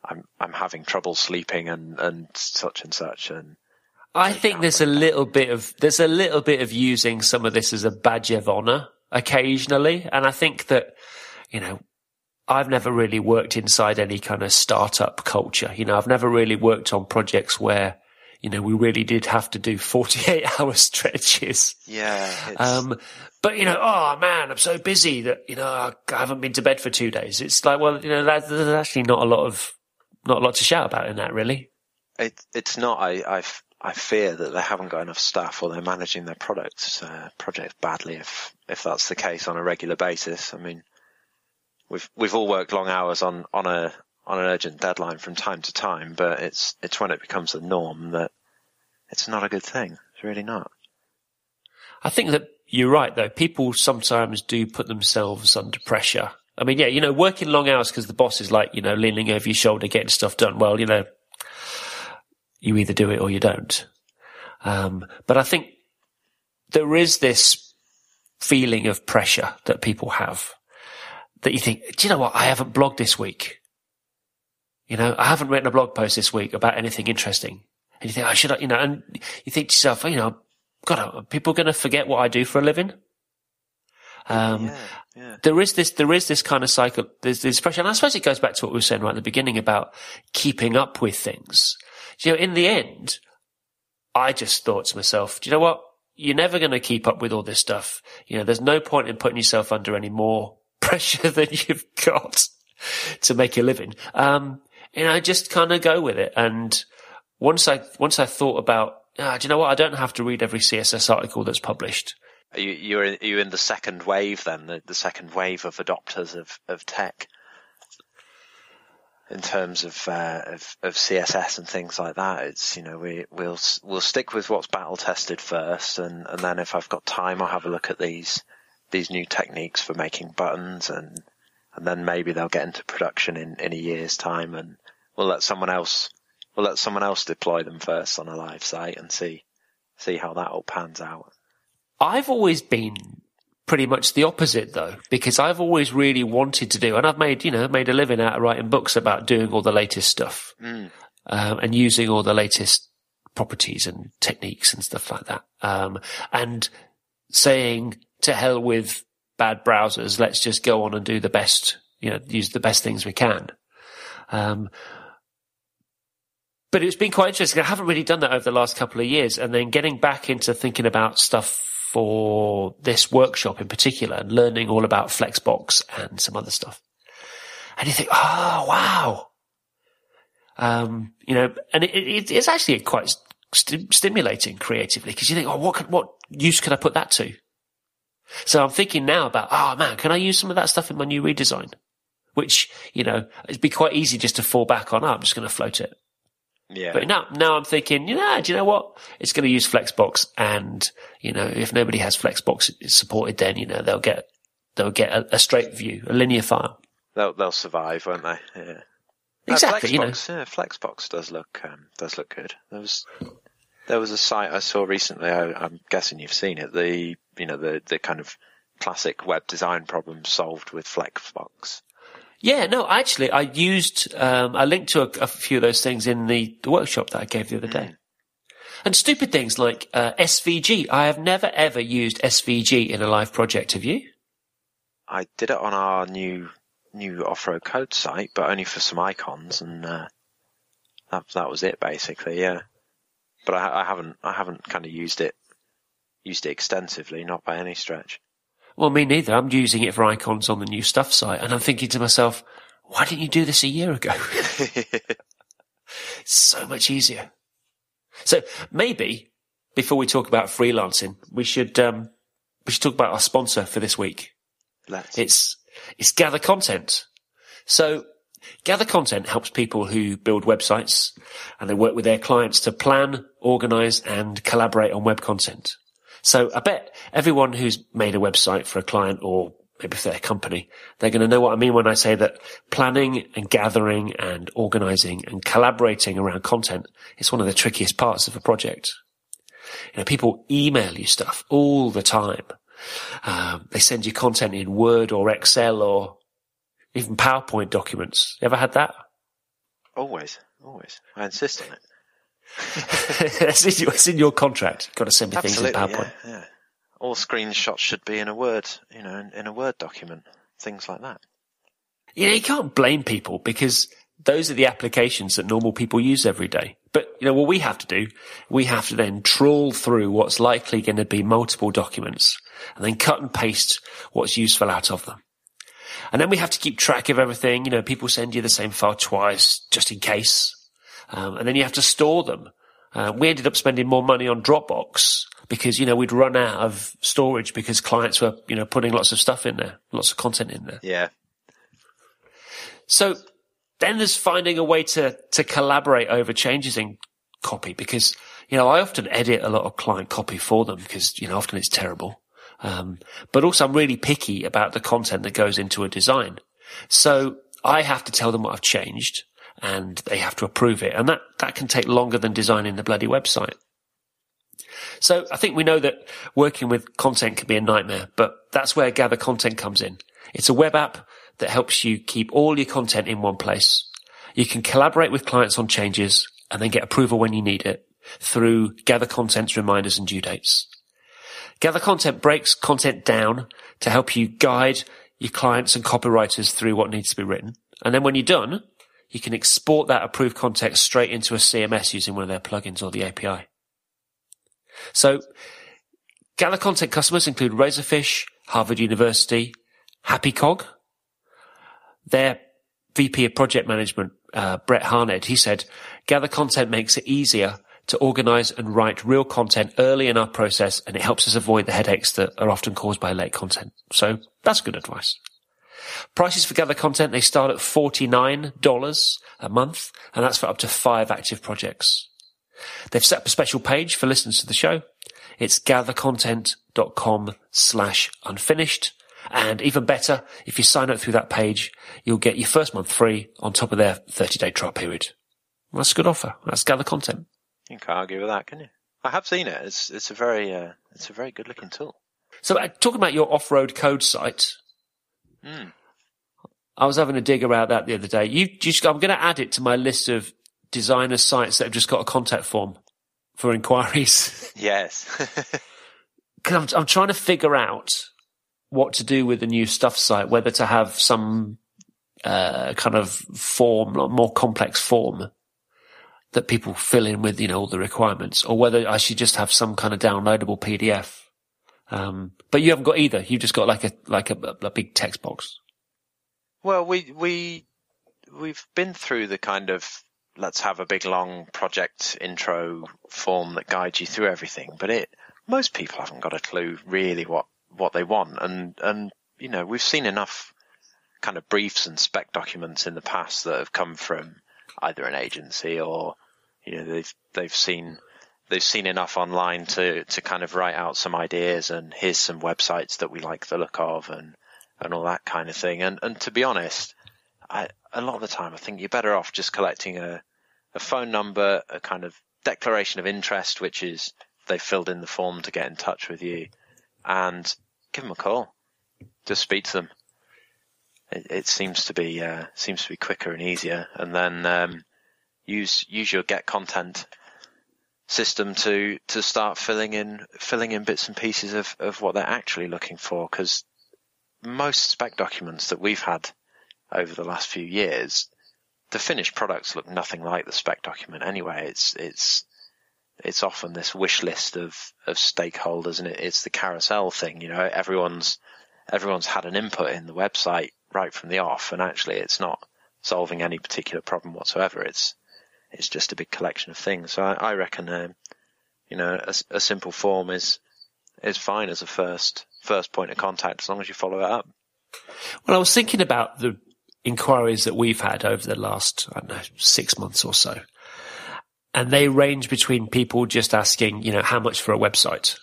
I'm I'm having trouble sleeping and and such and such and I think there's a little bit of there's a little bit of using some of this as a badge of honor occasionally, and I think that you know I've never really worked inside any kind of startup culture. You know, I've never really worked on projects where you know we really did have to do 48 hour stretches. yeah. Um, but you know, oh man, I'm so busy that you know I haven't been to bed for two days. It's like, well, you know, that, there's actually not a lot of not a lot to shout about in that, really. It, it's not. I, I, f- I fear that they haven't got enough staff, or they're managing their products uh, projects badly. If if that's the case on a regular basis, I mean, we've we've all worked long hours on on a on an urgent deadline from time to time, but it's it's when it becomes the norm that it's not a good thing. It's really not. I think that you're right, though. People sometimes do put themselves under pressure. I mean, yeah, you know, working long hours because the boss is like, you know, leaning over your shoulder, getting stuff done. Well, you know, you either do it or you don't. Um, but I think there is this feeling of pressure that people have that you think, do you know what? I haven't blogged this week. You know, I haven't written a blog post this week about anything interesting. And you think, I should, you know, and you think to yourself, you know, God, are people going to forget what I do for a living? Um, yeah, yeah. there is this, there is this kind of cycle, there's this pressure. And I suppose it goes back to what we were saying right at the beginning about keeping up with things. You know, in the end, I just thought to myself, do you know what? You're never going to keep up with all this stuff. You know, there's no point in putting yourself under any more pressure than you've got to make a living. Um, and I just kind of go with it. And once I, once I thought about, ah, do you know what? I don't have to read every CSS article that's published. Are you you're in, are in the second wave then? The, the second wave of adopters of of tech. In terms of, uh, of of CSS and things like that, it's you know we we'll we'll stick with what's battle tested first, and and then if I've got time, I'll have a look at these these new techniques for making buttons, and and then maybe they'll get into production in in a year's time, and we'll let someone else we'll let someone else deploy them first on a live site and see see how that all pans out. I've always been pretty much the opposite though, because I've always really wanted to do, and I've made, you know, made a living out of writing books about doing all the latest stuff, Mm. um, and using all the latest properties and techniques and stuff like that. Um, and saying to hell with bad browsers, let's just go on and do the best, you know, use the best things we can. Um, but it's been quite interesting. I haven't really done that over the last couple of years. And then getting back into thinking about stuff for this workshop in particular and learning all about Flexbox and some other stuff. And you think, oh, wow. Um, you know, and it, it, it's actually quite st- stimulating creatively because you think, oh, what could, what use could I put that to? So I'm thinking now about, oh man, can I use some of that stuff in my new redesign? Which, you know, it'd be quite easy just to fall back on, oh, I'm just going to float it. Yeah. But now, now I'm thinking, you know, do you know what? It's going to use Flexbox, and you know, if nobody has Flexbox supported, then you know they'll get they'll get a, a straight view, a linear file. They'll they'll survive, won't they? Yeah. Exactly, Uh, you know. Flexbox, yeah, Flexbox does look um, does look good. There was there was a site I saw recently. I, I'm guessing you've seen it. The you know the the kind of classic web design problem solved with Flexbox. Yeah, no, actually, I used um, I linked to a, a few of those things in the, the workshop that I gave the other day. And stupid things like uh, SVG. I have never ever used SVG in a live project. Have you? I did it on our new new off road code site, but only for some icons, and uh, that that was it basically. Yeah. but I, I haven't I haven't kind of used it used it extensively, not by any stretch. Well, me neither. I'm using it for icons on the new stuff site, and I'm thinking to myself, why didn't you do this a year ago? so much easier. So maybe before we talk about freelancing, we should um, we should talk about our sponsor for this week. Let's. It's it's Gather Content. So Gather Content helps people who build websites and they work with their clients to plan, organize and collaborate on web content. So I bet everyone who's made a website for a client or maybe for their company, they're going to know what I mean when I say that planning and gathering and organizing and collaborating around content is one of the trickiest parts of a project. You know, people email you stuff all the time. Um, they send you content in Word or Excel or even PowerPoint documents. You ever had that? Always, always. I insist on it. It's, in your, it's in your contract. You've got to send me Absolutely, things in PowerPoint. yeah, yeah. All screenshots should be in a Word, you know, in, in a Word document. Things like that. You know, you can't blame people because those are the applications that normal people use every day. But, you know, what we have to do, we have to then trawl through what's likely going to be multiple documents and then cut and paste what's useful out of them. And then we have to keep track of everything. You know, people send you the same file twice just in case. Um, and then you have to store them. Uh, we ended up spending more money on Dropbox because, you know, we'd run out of storage because clients were, you know, putting lots of stuff in there, lots of content in there. Yeah. So then there's finding a way to, to collaborate over changes in copy because, you know, I often edit a lot of client copy for them because, you know, often it's terrible. Um, but also I'm really picky about the content that goes into a design. So I have to tell them what I've changed and they have to approve it. And that, that can take longer than designing the bloody website. So I think we know that working with content can be a nightmare, but that's where Gather Content comes in. It's a web app that helps you keep all your content in one place. You can collaborate with clients on changes and then get approval when you need it through Gather Content's reminders and due dates. Gather Content breaks content down to help you guide your clients and copywriters through what needs to be written. And then when you're done, you can export that approved content straight into a CMS using one of their plugins or the API. So Gather Content customers include Razorfish, Harvard University, HappyCog. Their VP of Project Management, uh, Brett Harned, he said, Gather Content makes it easier to organize and write real content early in our process and it helps us avoid the headaches that are often caused by late content. So that's good advice. Prices for Gather Content, they start at $49 a month and that's for up to five active projects. They've set up a special page for listeners to the show. It's gathercontent.com slash unfinished. And even better, if you sign up through that page, you'll get your first month free on top of their 30 day trial period. Well, that's a good offer. That's Gather Content. You can't argue with that, can you? I have seen it. It's it's a very uh, it's a very good looking tool. So uh, talking about your off-road code site, Mm. I was having a dig about that the other day. You, you I'm going to add it to my list of designer sites that have just got a contact form for inquiries. Yes. Cause I'm, I'm trying to figure out what to do with the new stuff site, whether to have some, uh, kind of form, more complex form that people fill in with, you know, all the requirements or whether I should just have some kind of downloadable PDF. Um, but you haven't got either. You've just got like a, like a, a big text box. well, we we we've been through the kind of let's have a big long project intro form that guides you through everything, but it most people haven't got a clue really what what they want, and and you know we've seen enough kind of briefs and spec documents in the past that have come from either an agency or you know they've they've seen they've seen enough online to to kind of write out some ideas and here's some websites that we like the look of and and all that kind of thing. And and to be honest, I a lot of the time I think you're better off just collecting a a phone number, a kind of declaration of interest, which is they filled in the form to get in touch with you, and give them a call. Just speak to them. It, it seems to be uh, seems to be quicker and easier, and then um, use use your get content system to to start filling in filling in bits and pieces of of what they're actually looking for because most spec documents that we've had over the last few years the finished products look nothing like the spec document anyway it's it's it's often this wish list of, of stakeholders and it, it's the carousel thing. You know, everyone's, everyone's had an input in the website right from the off and actually it's not solving any particular problem whatsoever. It's, it's just a big collection of things. So I, I reckon, um, you know, a, a simple form is, is fine as a first, first point of contact as long as you follow it up. Well, I was thinking about the inquiries that we've had over the last, I don't know, six months or so. And they range between people just asking, you know, how much for a website.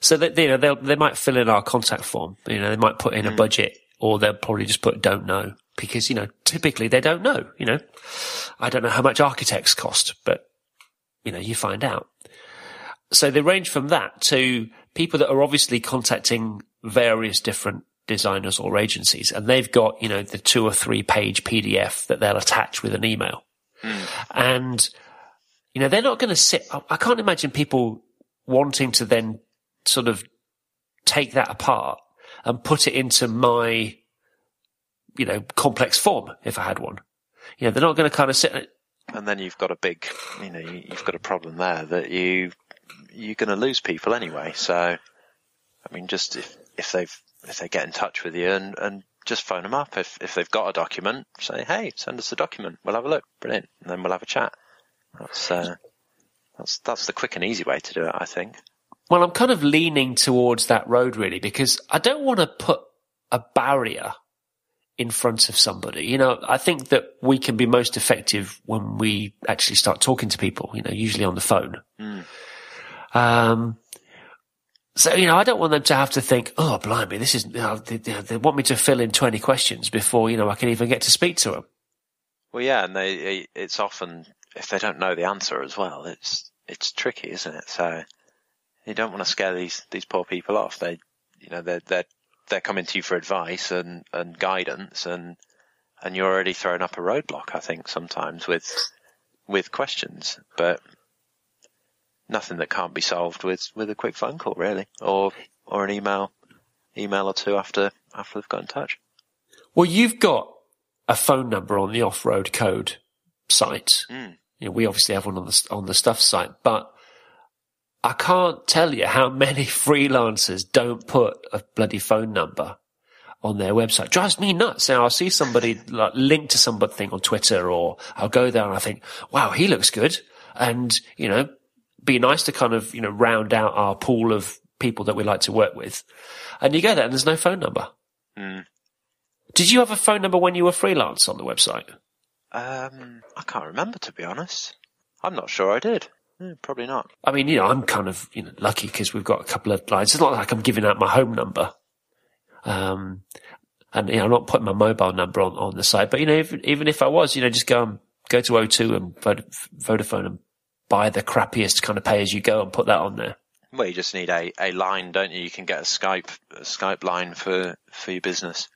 So that, you know, they'll, they might fill in our contact form. You know, they might put in mm. a budget or they'll probably just put don't know because, you know, typically they don't know, you know, I don't know how much architects cost, but, you know, you find out. So they range from that to people that are obviously contacting various different designers or agencies and they've got, you know, the two or three page PDF that they'll attach with an email. Mm. And, you know, they're not going to sit, I can't imagine people wanting to then sort of take that apart and put it into my, you know, complex form if I had one. You know, they're not going to kind of sit. And then you've got a big, you know, you've got a problem there that you, you're going to lose people anyway. So, I mean, just if, if they've if they get in touch with you and, and just phone them up. If, if they've got a document, say, hey, send us the document. We'll have a look. Brilliant. And then we'll have a chat. That's, uh, that's, that's the quick and easy way to do it, I think. Well, I'm kind of leaning towards that road really because I don't want to put a barrier in front of somebody. You know, I think that we can be most effective when we actually start talking to people, you know, usually on the phone. Mm. Um, so, you know, I don't want them to have to think, oh, blimey, this is, you know, they, they, want me to fill in 20 questions before, you know, I can even get to speak to them. Well, yeah, and they, it's often, if they don't know the answer as well, it's, it's tricky, isn't it? So you don't want to scare these, these poor people off. They, you know, they're, they're, they're coming to you for advice and, and guidance and, and you're already throwing up a roadblock, I think, sometimes with, with questions. But nothing that can't be solved with, with a quick phone call, really, or or an email, email or two after after they've got in touch. Well, you've got a phone number on the off road code site. Mm. You know, we obviously have one on the on the stuff site, but I can't tell you how many freelancers don't put a bloody phone number on their website. Drives me nuts. So I'll see somebody like link to something on Twitter or I'll go there and I think, wow, he looks good. And, you know, be nice to kind of, you know, round out our pool of people that we like to work with. And you go there and there's no phone number. Mm. Did you have a phone number when you were freelance on the website? Um, I can't remember to be honest. I'm not sure I did. Hmm, probably not. I mean, you know, I'm kind of, you know, lucky because we've got a couple of lines. It's not like I'm giving out my home number. Um, and, you know, I'm not putting my mobile number on, on the site, but, you know, if, even if I was, you know, just go and go to O2 and Vodafone and buy the crappiest kind of pay as you go and put that on there. Well, you just need a, a line, don't you? You can get a Skype a Skype line for, for your business,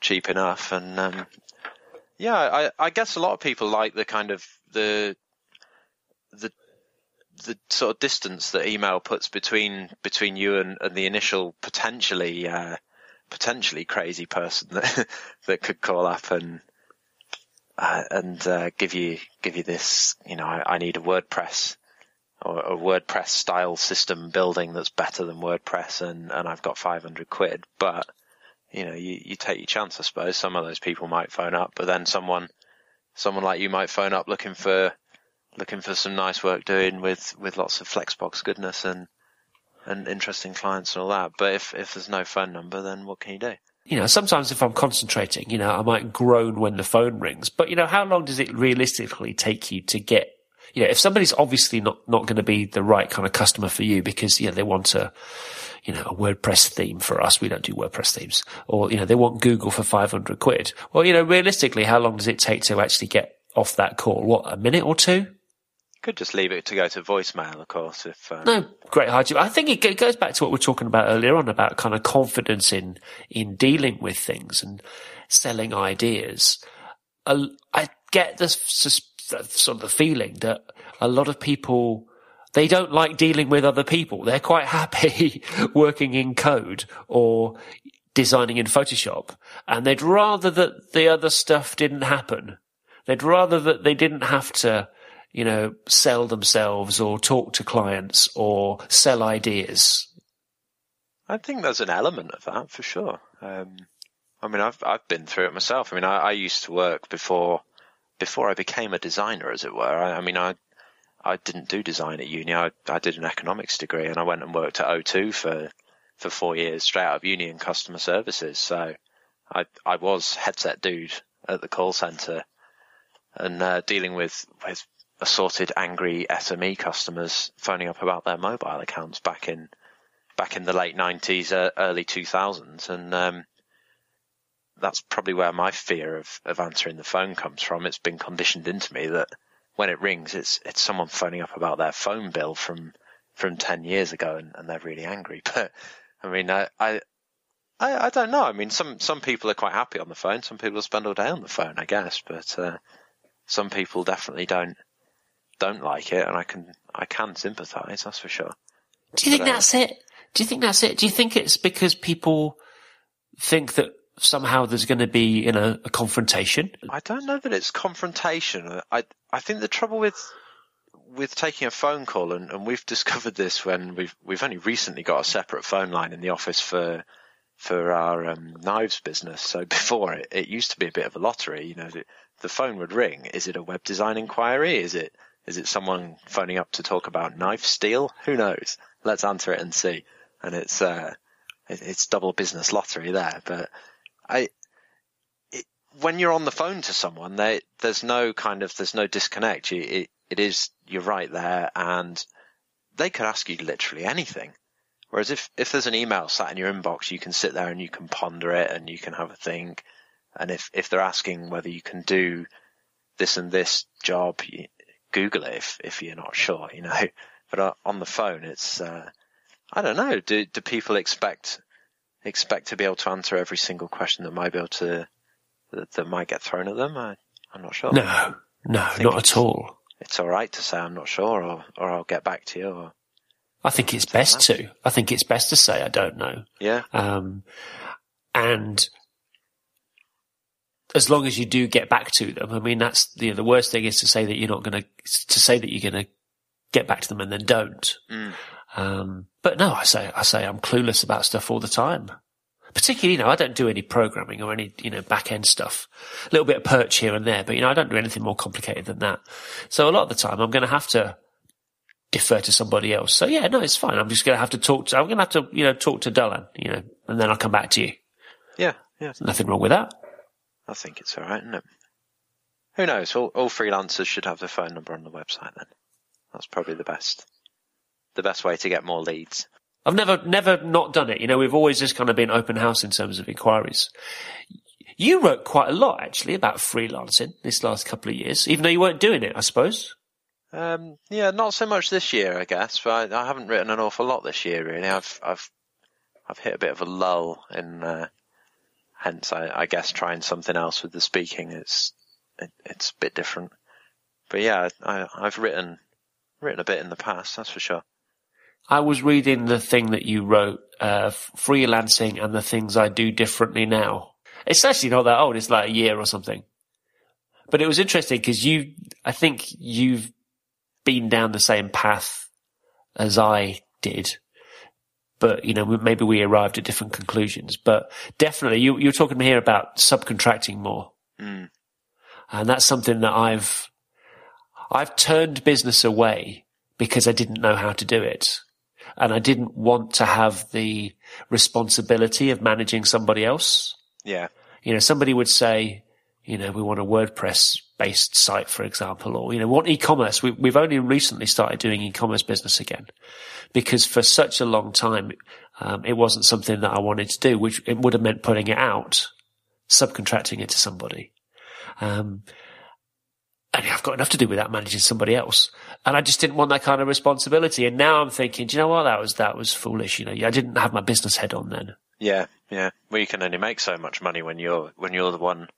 cheap enough. And um, yeah, I, I guess a lot of people like the kind of the the the sort of distance that email puts between between you and, and the initial potentially uh, potentially crazy person that that could call up and uh, and uh, give you give you this. You know, I, I need a WordPress or a WordPress style system building that's better than WordPress, and and I've got 500 quid. But you know, you you take your chance, I suppose. Some of those people might phone up, but then someone someone like you might phone up looking for looking for some nice work doing with with lots of Flexbox goodness and and interesting clients and all that. But if if there's no phone number, then what can you do? you know, sometimes if I'm concentrating, you know, I might groan when the phone rings. But, you know, how long does it realistically take you to get, you know, if somebody's obviously not, not going to be the right kind of customer for you because, you know, they want a, you know, a WordPress theme for us. We don't do WordPress themes. Or, you know, they want Google for 500 quid. Well, you know, realistically, how long does it take to actually get off that call? What, a minute or two? Could just leave it to go to voicemail, of course. If um... no, great hardship. I think it goes back to what we are talking about earlier on about kind of confidence in in dealing with things and selling ideas. I get this sort of the feeling that a lot of people they don't like dealing with other people. They're quite happy working in code or designing in Photoshop, and they'd rather that the other stuff didn't happen. They'd rather that they didn't have to you know, sell themselves or talk to clients or sell ideas? I think there's an element of that for sure. Um, I mean, I've I've been through it myself. I mean, I, I used to work before before I became a designer, as it were. I, I mean, I I didn't do design at uni. I I did an economics degree, and I went and worked at O2 for for four years straight out of uni in customer services. So I I was headset dude at the call center and uh, dealing with with assorted angry SME customers phoning up about their mobile accounts back in back in the late 90s, uh, early 2000s, and um, that's probably where my fear of, of answering the phone comes from. It's been conditioned into me that when it rings, it's it's someone phoning up about their phone bill from from ten years ago, and, and they're really angry. But I mean, I, I I I don't know. I mean, some some people are quite happy on the phone. Some people spend all day on the phone, I guess. But uh, some people definitely don't don't like it, and I can I can sympathise. That's for sure. Do you think but, uh, that's it? Do you think that's it? Do you think it's because people think that somehow there's going to be in a, a confrontation? I don't know that it's confrontation. I I think the trouble with with taking a phone call, and, and we've discovered this when we've we've only recently got a separate phone line in the office for for our um, knives business. So before it, it used to be a bit of a lottery. You know, the, the phone would ring. Is it a web design inquiry? Is it is it someone phoning up to talk about knife steel? Who knows? Let's answer it and see. And it's uh, it, it's double business lottery there. But I, it, when you're on the phone to someone, they, there's no kind of, there's no disconnect. You, it, it is, you're right there and they could ask you literally anything. Whereas if, if there's an email sat in your inbox, you can sit there and you can ponder it and you can have a think. And if, if they're asking whether you can do this and this job, Google it if, if you're not sure, you know. But uh, on the phone, it's, uh, I don't know. Do, do people expect expect to be able to answer every single question that might be able to that, that might get thrown at them. I, am not sure. No, no, not at all. It's all right to say I'm not sure, or or I'll get back to you. Or I think it's best to. I think it's best to say I don't know. Yeah. Um, and as long as you do get back to them, I mean, that's the the worst thing is to say that you're not going to to say that you're going to get back to them and then don't. Mm. Um, but no, I say, I say I'm clueless about stuff all the time. Particularly, you know, I don't do any programming or any, you know, back end stuff. A little bit of Perch here and there, but you know, I don't do anything more complicated than that. So a lot of the time I'm going to have to defer to somebody else. So yeah, no, it's fine. I'm just going to have to talk to, I'm going to have to, you know, talk to Dylan, you know, and then I'll come back to you. Yeah. Yeah. Nothing wrong with that. I think it's all right, isn't it? Who knows? All, all freelancers should have their phone number on the website then. That's probably the best the best way to get more leads. I've never, never not done it. You know, we've always just kind of been open house in terms of inquiries. You wrote quite a lot actually about freelancing this last couple of years, even though you weren't doing it, I suppose. Um, yeah, not so much this year, I guess. But I, I, haven't written an awful lot this year, really. I've, I've, I've hit a bit of a lull in, uh, hence I, I, guess trying something else with the speaking. It's, it, it's a bit different. But yeah, I, I've written, written a bit in the past, that's for sure. I was reading the thing that you wrote, uh, freelancing and the things I do differently now. It's actually not that old. It's like a year or something. But it was interesting because you, I think you've been down the same path as I did. But, you know, maybe we arrived at different conclusions. But definitely, you, you're talking here about subcontracting more. Mm. And that's something that I've, I've turned business away because I didn't know how to do it and I didn't want to have the responsibility of managing somebody else. Yeah. You know, somebody would say, you know, we want a WordPress based site, for example, or, you know, want e-commerce. We, have only recently started doing e-commerce business again because for such a long time, um, it wasn't something that I wanted to do, which it would have meant putting it out, subcontracting it to somebody. Um, and I've got enough to do without managing somebody else. And I just didn't want that kind of responsibility. And now I'm thinking, do you know what? That was, that was foolish. You know, I didn't have my business head on then. Yeah. Yeah. Well, you can only make so much money when you're, when you're the one,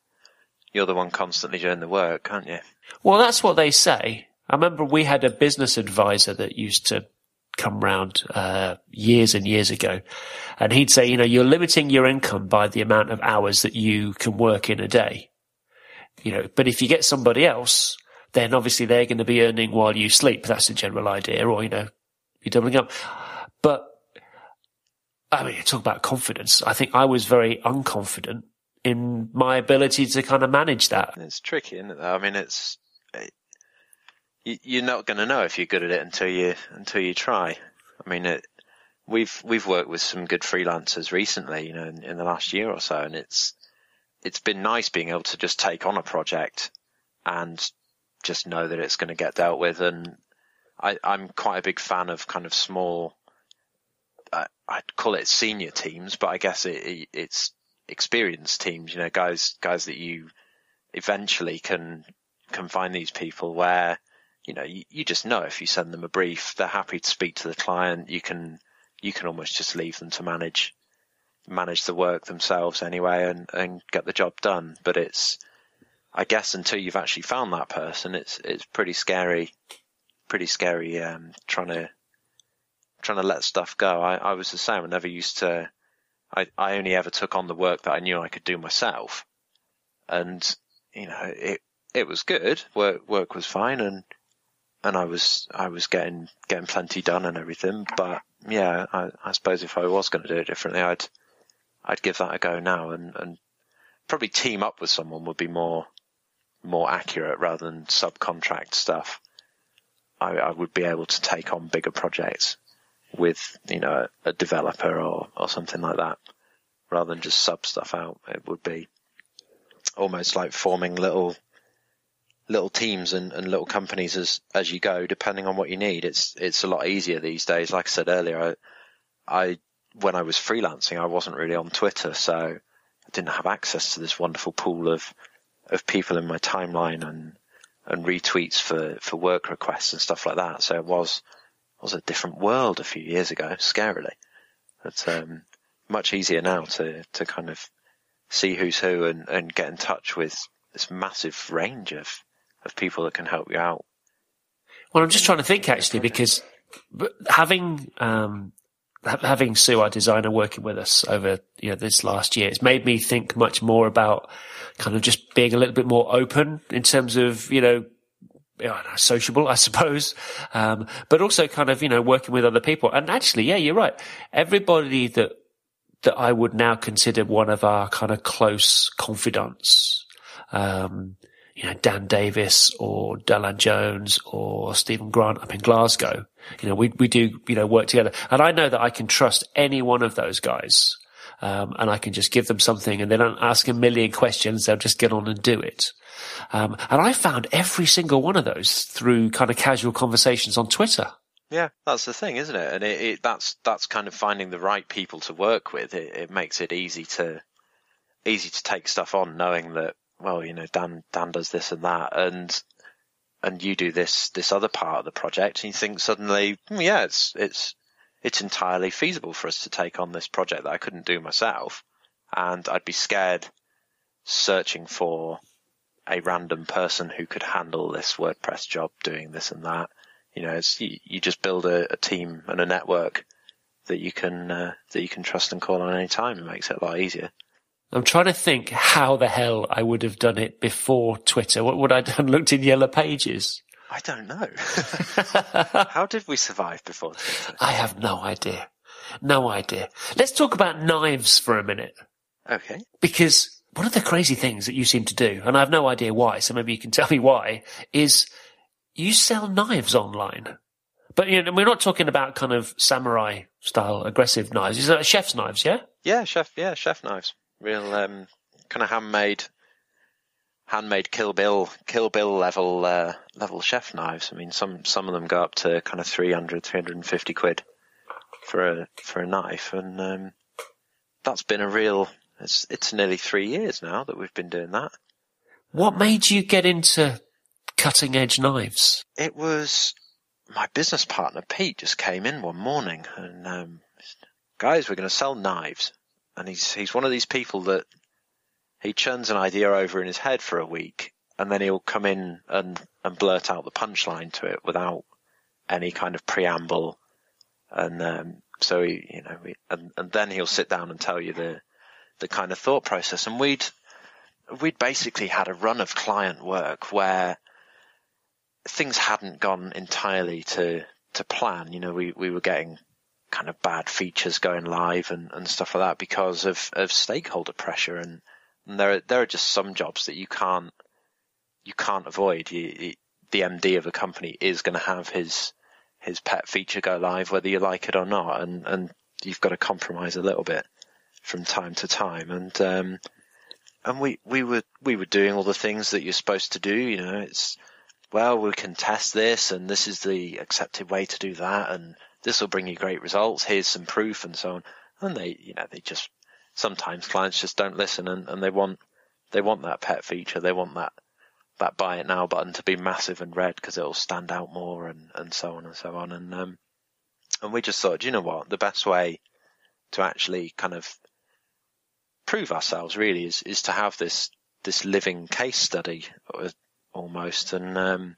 you're the one constantly doing the work, aren't you? Well, that's what they say. I remember we had a business advisor that used to come round, uh, years and years ago. And he'd say, you know, you're limiting your income by the amount of hours that you can work in a day. You know, but if you get somebody else then obviously they're going to be earning while you sleep. That's the general idea, or you know, you're doubling up. But I mean, talk about confidence. I think I was very unconfident in my ability to kind of manage that. It's tricky, isn't it? I mean, it's you're not going to know if you're good at it until you until you try. I mean, it, we've we've worked with some good freelancers recently, you know, in, in, the last year or so, and it's it's been nice being able to just take on a project and just know that it's going to get dealt with. And I, I'm quite a big fan of kind of small. I'd call it senior teams, but I guess it, it, it's experienced teams. You know, guys guys that you eventually can can find these people where you know, you, you just know if you send them a brief, they're happy to speak to the client. You can, you can almost just leave them to manage, manage the work themselves anyway and, and get the job done. But it's, I guess until you've actually found that person, it's, it's pretty scary, pretty scary, um, trying to, trying to let stuff go. I, I was the same. I never used to, I, I only ever took on the work that I knew I could do myself. And, you know, it, it was good. Work, work was fine and, and I was I was getting getting plenty done and everything. But yeah, I, I suppose if I was going to do it differently, I'd I'd give that a go now and, and probably team up with someone would be more more accurate rather than subcontract stuff. I, I would be able to take on bigger projects with you know a developer or or something like that rather than just sub stuff out. It would be almost like forming little little teams and, and little companies as as you go, depending on what you need. It's it's a lot easier these days. Like I said earlier, I, I when I was freelancing, I wasn't really on Twitter, so I didn't have access to this wonderful pool of of people in my timeline and and retweets for for work requests and stuff like that. So it was was a different world a few years ago, scarily. But um, much easier now to to kind of see who's who and, and get in touch with this massive range of of people that can help you out. Well, I'm just trying to think actually because having um, having Sue, our designer, working with us over you know this last year, it's made me think much more about kind of just being a little bit more open in terms of you know sociable, I suppose, um, but also kind of you know working with other people. And actually, yeah, you're right. Everybody that that I would now consider one of our kind of close confidants. Um, you know, Dan Davis or Dylan Jones or Stephen Grant up in Glasgow. You know, we, we do, you know, work together. And I know that I can trust any one of those guys. Um, and I can just give them something and they don't ask a million questions. They'll just get on and do it. Um, and I found every single one of those through kind of casual conversations on Twitter. Yeah, that's the thing, isn't it? And it, it, that's that's kind of finding the right people to work with. It, it makes it easy to easy to take stuff on, knowing that well, you know, Dan Dan does this and that, and and you do this this other part of the project, and you think suddenly, hmm, yeah, it's it's it's entirely feasible for us to take on this project that I couldn't do myself, and I'd be scared searching for a random person who could handle this WordPress job doing this and that. You know, it's, you, you just build a, a, team and a network that you can uh, that you can trust and call on any time. It makes it a lot easier. I'm trying to think how the hell I would have done it before Twitter. What would I have done? Looked in yellow pages? I don't know. how did we survive before Twitter? I have no idea. No idea. Let's talk about knives for a minute. Okay. Because one of the crazy things that you seem to do, and I have no idea why, so maybe you can tell me why, is you sell knives online. But you know, we're not talking about kind of samurai style aggressive knives. Is that chef's knives, yeah? Yeah, chef. Yeah, chef knives real um, kind of handmade, handmade Kill Bill, Kill Bill level uh, level chef knives. I mean, some some of them go up to kind of 300, 350 quid for a for a knife, and um, that's been a real. It's it's nearly three years now that we've been doing that. What made you get into cutting edge knives? It was my business partner Pete just came in one morning and um, guys, we're going to sell knives and he's he's one of these people that he churns an idea over in his head for a week, and then he'll come in and and blurt out the punchline to it without any kind of preamble, and um, so he, you know, we, and and then he'll sit down and tell you the the kind of thought process, and we'd we'd basically had a run of client work where things hadn't gone entirely to to plan. You know, we we were getting kind of bad features going live and, and stuff like that because of, of stakeholder pressure and, and there are, there are just some jobs that you can't you can't avoid. You, the MD of a company is going to have his his pet feature go live whether you like it or not, and and you've got to compromise a little bit from time to time. And um, and we we were we were doing all the things that you're supposed to do. You know, it's well we can test this, and this is the accepted way to do that, and this will bring you great results. Here's some proof, and so on. And they you know they just sometimes clients just don't listen, and, and they want they want that pet feature, they want that that buy it now button to be massive and red because it'll stand out more and, and so on and so on. And, um, and we just thought, you know what, the best way to actually kind of prove ourselves really is, is to have this, this living case study uh, almost. And, um,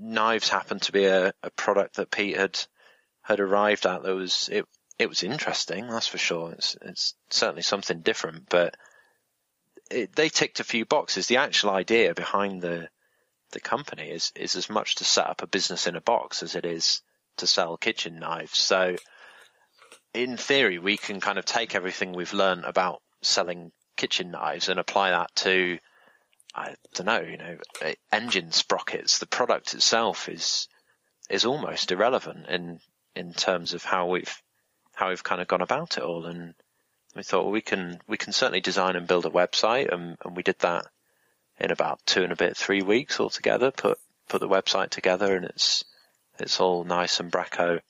knives happened to be a, a product that Pete had, had arrived at that was, it, it was interesting, that's for sure. It's, it's certainly something different, but it, they ticked a few boxes. The actual idea behind the the company is is as much to set up a business in a box as it is to sell kitchen knives. So, in theory, we can kind of take everything we've learned about selling kitchen knives and apply that to I don't know, you know, engine sprockets. The product itself is is almost irrelevant in in terms of how we've how we've kind of gone about it all and we thought well, we can we can certainly design and build a website, and, and we did that in about two and a bit, three weeks altogether. Put put the website together, and it's it's all nice and Umbraco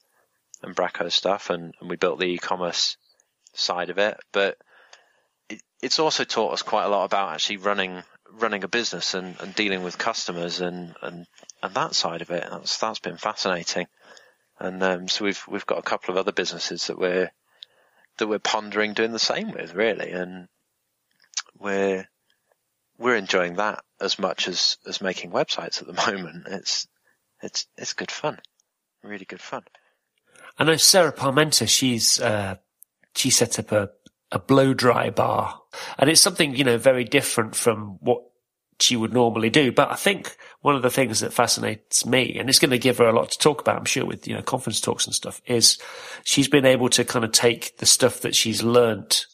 and Umbraco stuff, and, and we built the e-commerce side of it. But it, it's also taught us quite a lot about actually running running a business and, and dealing with customers and, and and that side of it. That's that's been fascinating. And um, so we've we've got a couple of other businesses that we're that we're pondering doing the same with, really, and we're we're enjoying that as much as as making websites at the moment. It's it's it's good fun, really good fun. I know Sarah Parmenter. She's uh, she set up a a blow dry bar, and it's something you know very different from what she would normally do. But I think one of the things that fascinates me, and it's going to give her a lot to talk about, I'm sure, with, you know, conference talks and stuff, is she's been able to kind of take the stuff that she's learnt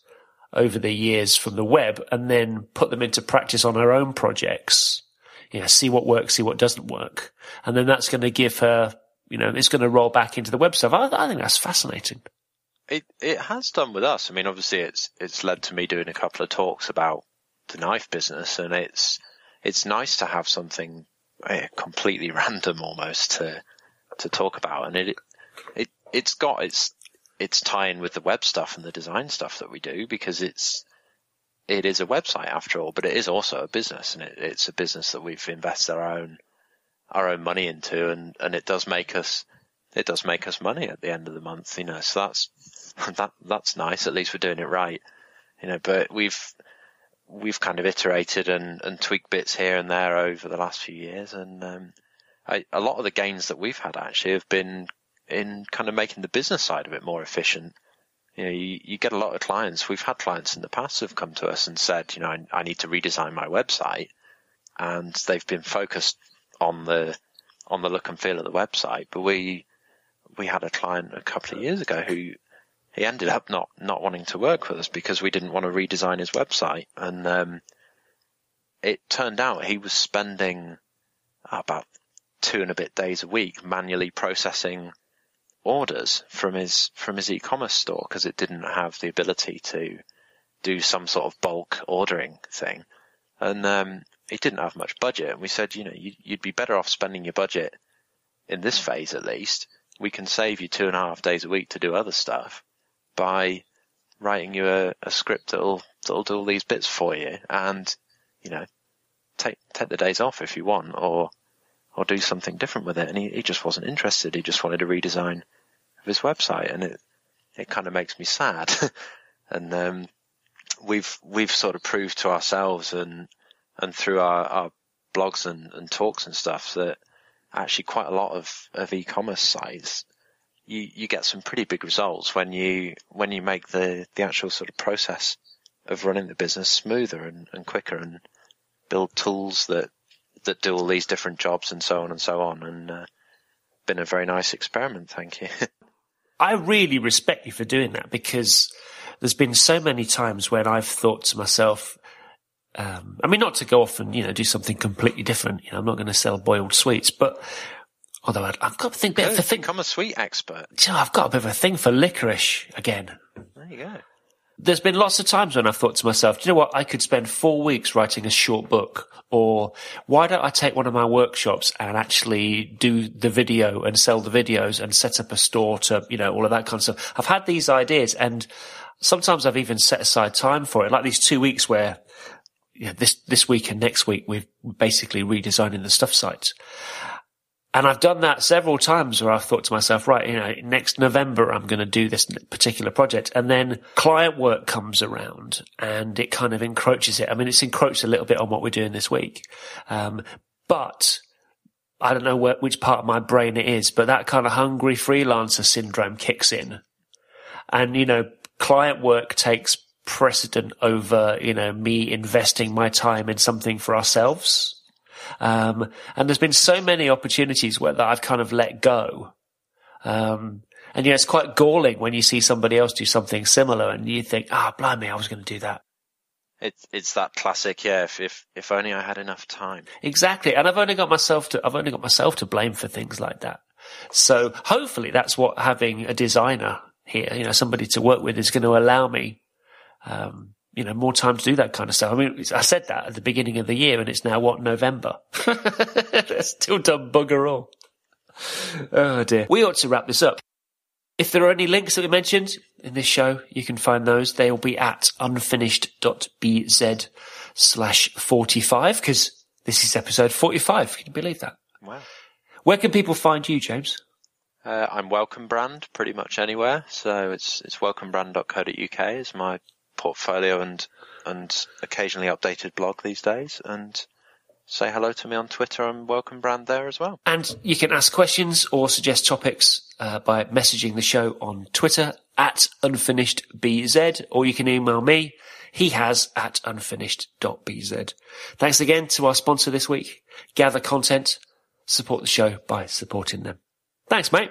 over the years from the web and then put them into practice on her own projects. You know, see what works, see what doesn't work. And then that's going to give her, you know, it's going to roll back into the web stuff. I, I think that's fascinating. It it has done with us. I mean, obviously, it's it's led to me doing a couple of talks about the knife business, and it's it's nice to have something eh, completely random almost to to talk about, and it it it's got its its tie in with the web stuff and the design stuff that we do because it's it is a website after all, but it is also a business, and it, it's a business that we've invested our own our own money into, and and it does make us it does make us money at the end of the month, you know. So that's that that's nice. At least we're doing it right, you know. But we've we've kind of iterated and, and tweaked bits here and there over the last few years, and um, I, a lot of the gains that we've had actually have been in kind of making the business side of it more efficient. You know, you, you get a lot of clients. We've had clients in the past who've come to us and said, you know, I, I need to redesign my website, and they've been focused on the on the look and feel of the website. But we we had a client a couple of years ago who he ended up not not wanting to work with us because we didn't want to redesign his website, and um, it turned out he was spending about two and a bit days a week manually processing orders from his from his e-commerce store because it didn't have the ability to do some sort of bulk ordering thing, and um, he didn't have much budget. And we said, you know, you, you'd be better off spending your budget in this phase at least. We can save you two and a half days a week to do other stuff by writing you a, a script that'll that'll do all these bits for you, and you know, take take the days off if you want, or or do something different with it. And he, he just wasn't interested. He just wanted a redesign of his website, and it it kind of makes me sad. and um, we've we've sort of proved to ourselves and and through our, our blogs and, and talks and stuff that actually quite a lot of, of e-commerce sites you, you get some pretty big results when you when you make the, the actual sort of process of running the business smoother and, and quicker and build tools that that do all these different jobs and so on and so on. And uh, been a very nice experiment. Thank you. I really respect you for doing that because there's been so many times when I've thought to myself, um, I mean, not to go off and, you know, do something completely different. You know, I'm not going to sell boiled sweets, but although i have got a thing, bit of a thing. Become a sweet expert. You know, I've got a bit of a thing for licorice again. There you go. There's been lots of times when I've thought to myself, do you know what? I could spend four weeks writing a short book or why don't I take one of my workshops and actually do the video and sell the videos and set up a store to, you know, all of that kind of stuff. I've had these ideas and sometimes I've even set aside time for it, like these two weeks where you know, this, this week and next week we're basically redesigning the stuff sites. And I've done that several times where I've thought to myself, right, you know, next November I'm going to do this particular project. And then client work comes around and it kind of encroaches it. I mean, it's encroached a little bit on what we're doing this week. Um, but I don't know where, which part of my brain it is, but that kind of hungry freelancer syndrome kicks in. And, you know, client work takes precedent over, you know, me investing my time in something for ourselves. Um, and there's been so many opportunities where that I've kind of let go. Um, and you know, it's quite galling when you see somebody else do something similar and you think, ah, oh, blimey, I was going to do that. It's it's that classic, yeah. If, if if only I had enough time. Exactly, and I've only got myself to I've only got myself to blame for things like that. So hopefully, that's what having a designer here, you know, somebody to work with, is going to allow me um, you know, more time to do that kind of stuff. I mean, I said that at the beginning of the year and it's now what, November? still done bugger all. Oh dear. We ought to wrap this up. If there are any links that we mentioned in this show, you can find those. They will be at unfinished.bz slash 45 because this is episode 45. Can you believe that? Wow. Where can people find you, James? Uh, I'm Welcome Brand pretty much anywhere. So it's, it's welcomebrand.co.uk is my portfolio and and occasionally updated blog these days. And say hello to me on Twitter. I'm Welcome Brand there as well. And you can ask questions or suggest topics uh, by messaging the show on Twitter at unfinishedbz, or you can email me. He has at unfinished.bz. Thanks again to our sponsor this week, GatherContent. Support the show by supporting them. Thanks, mate.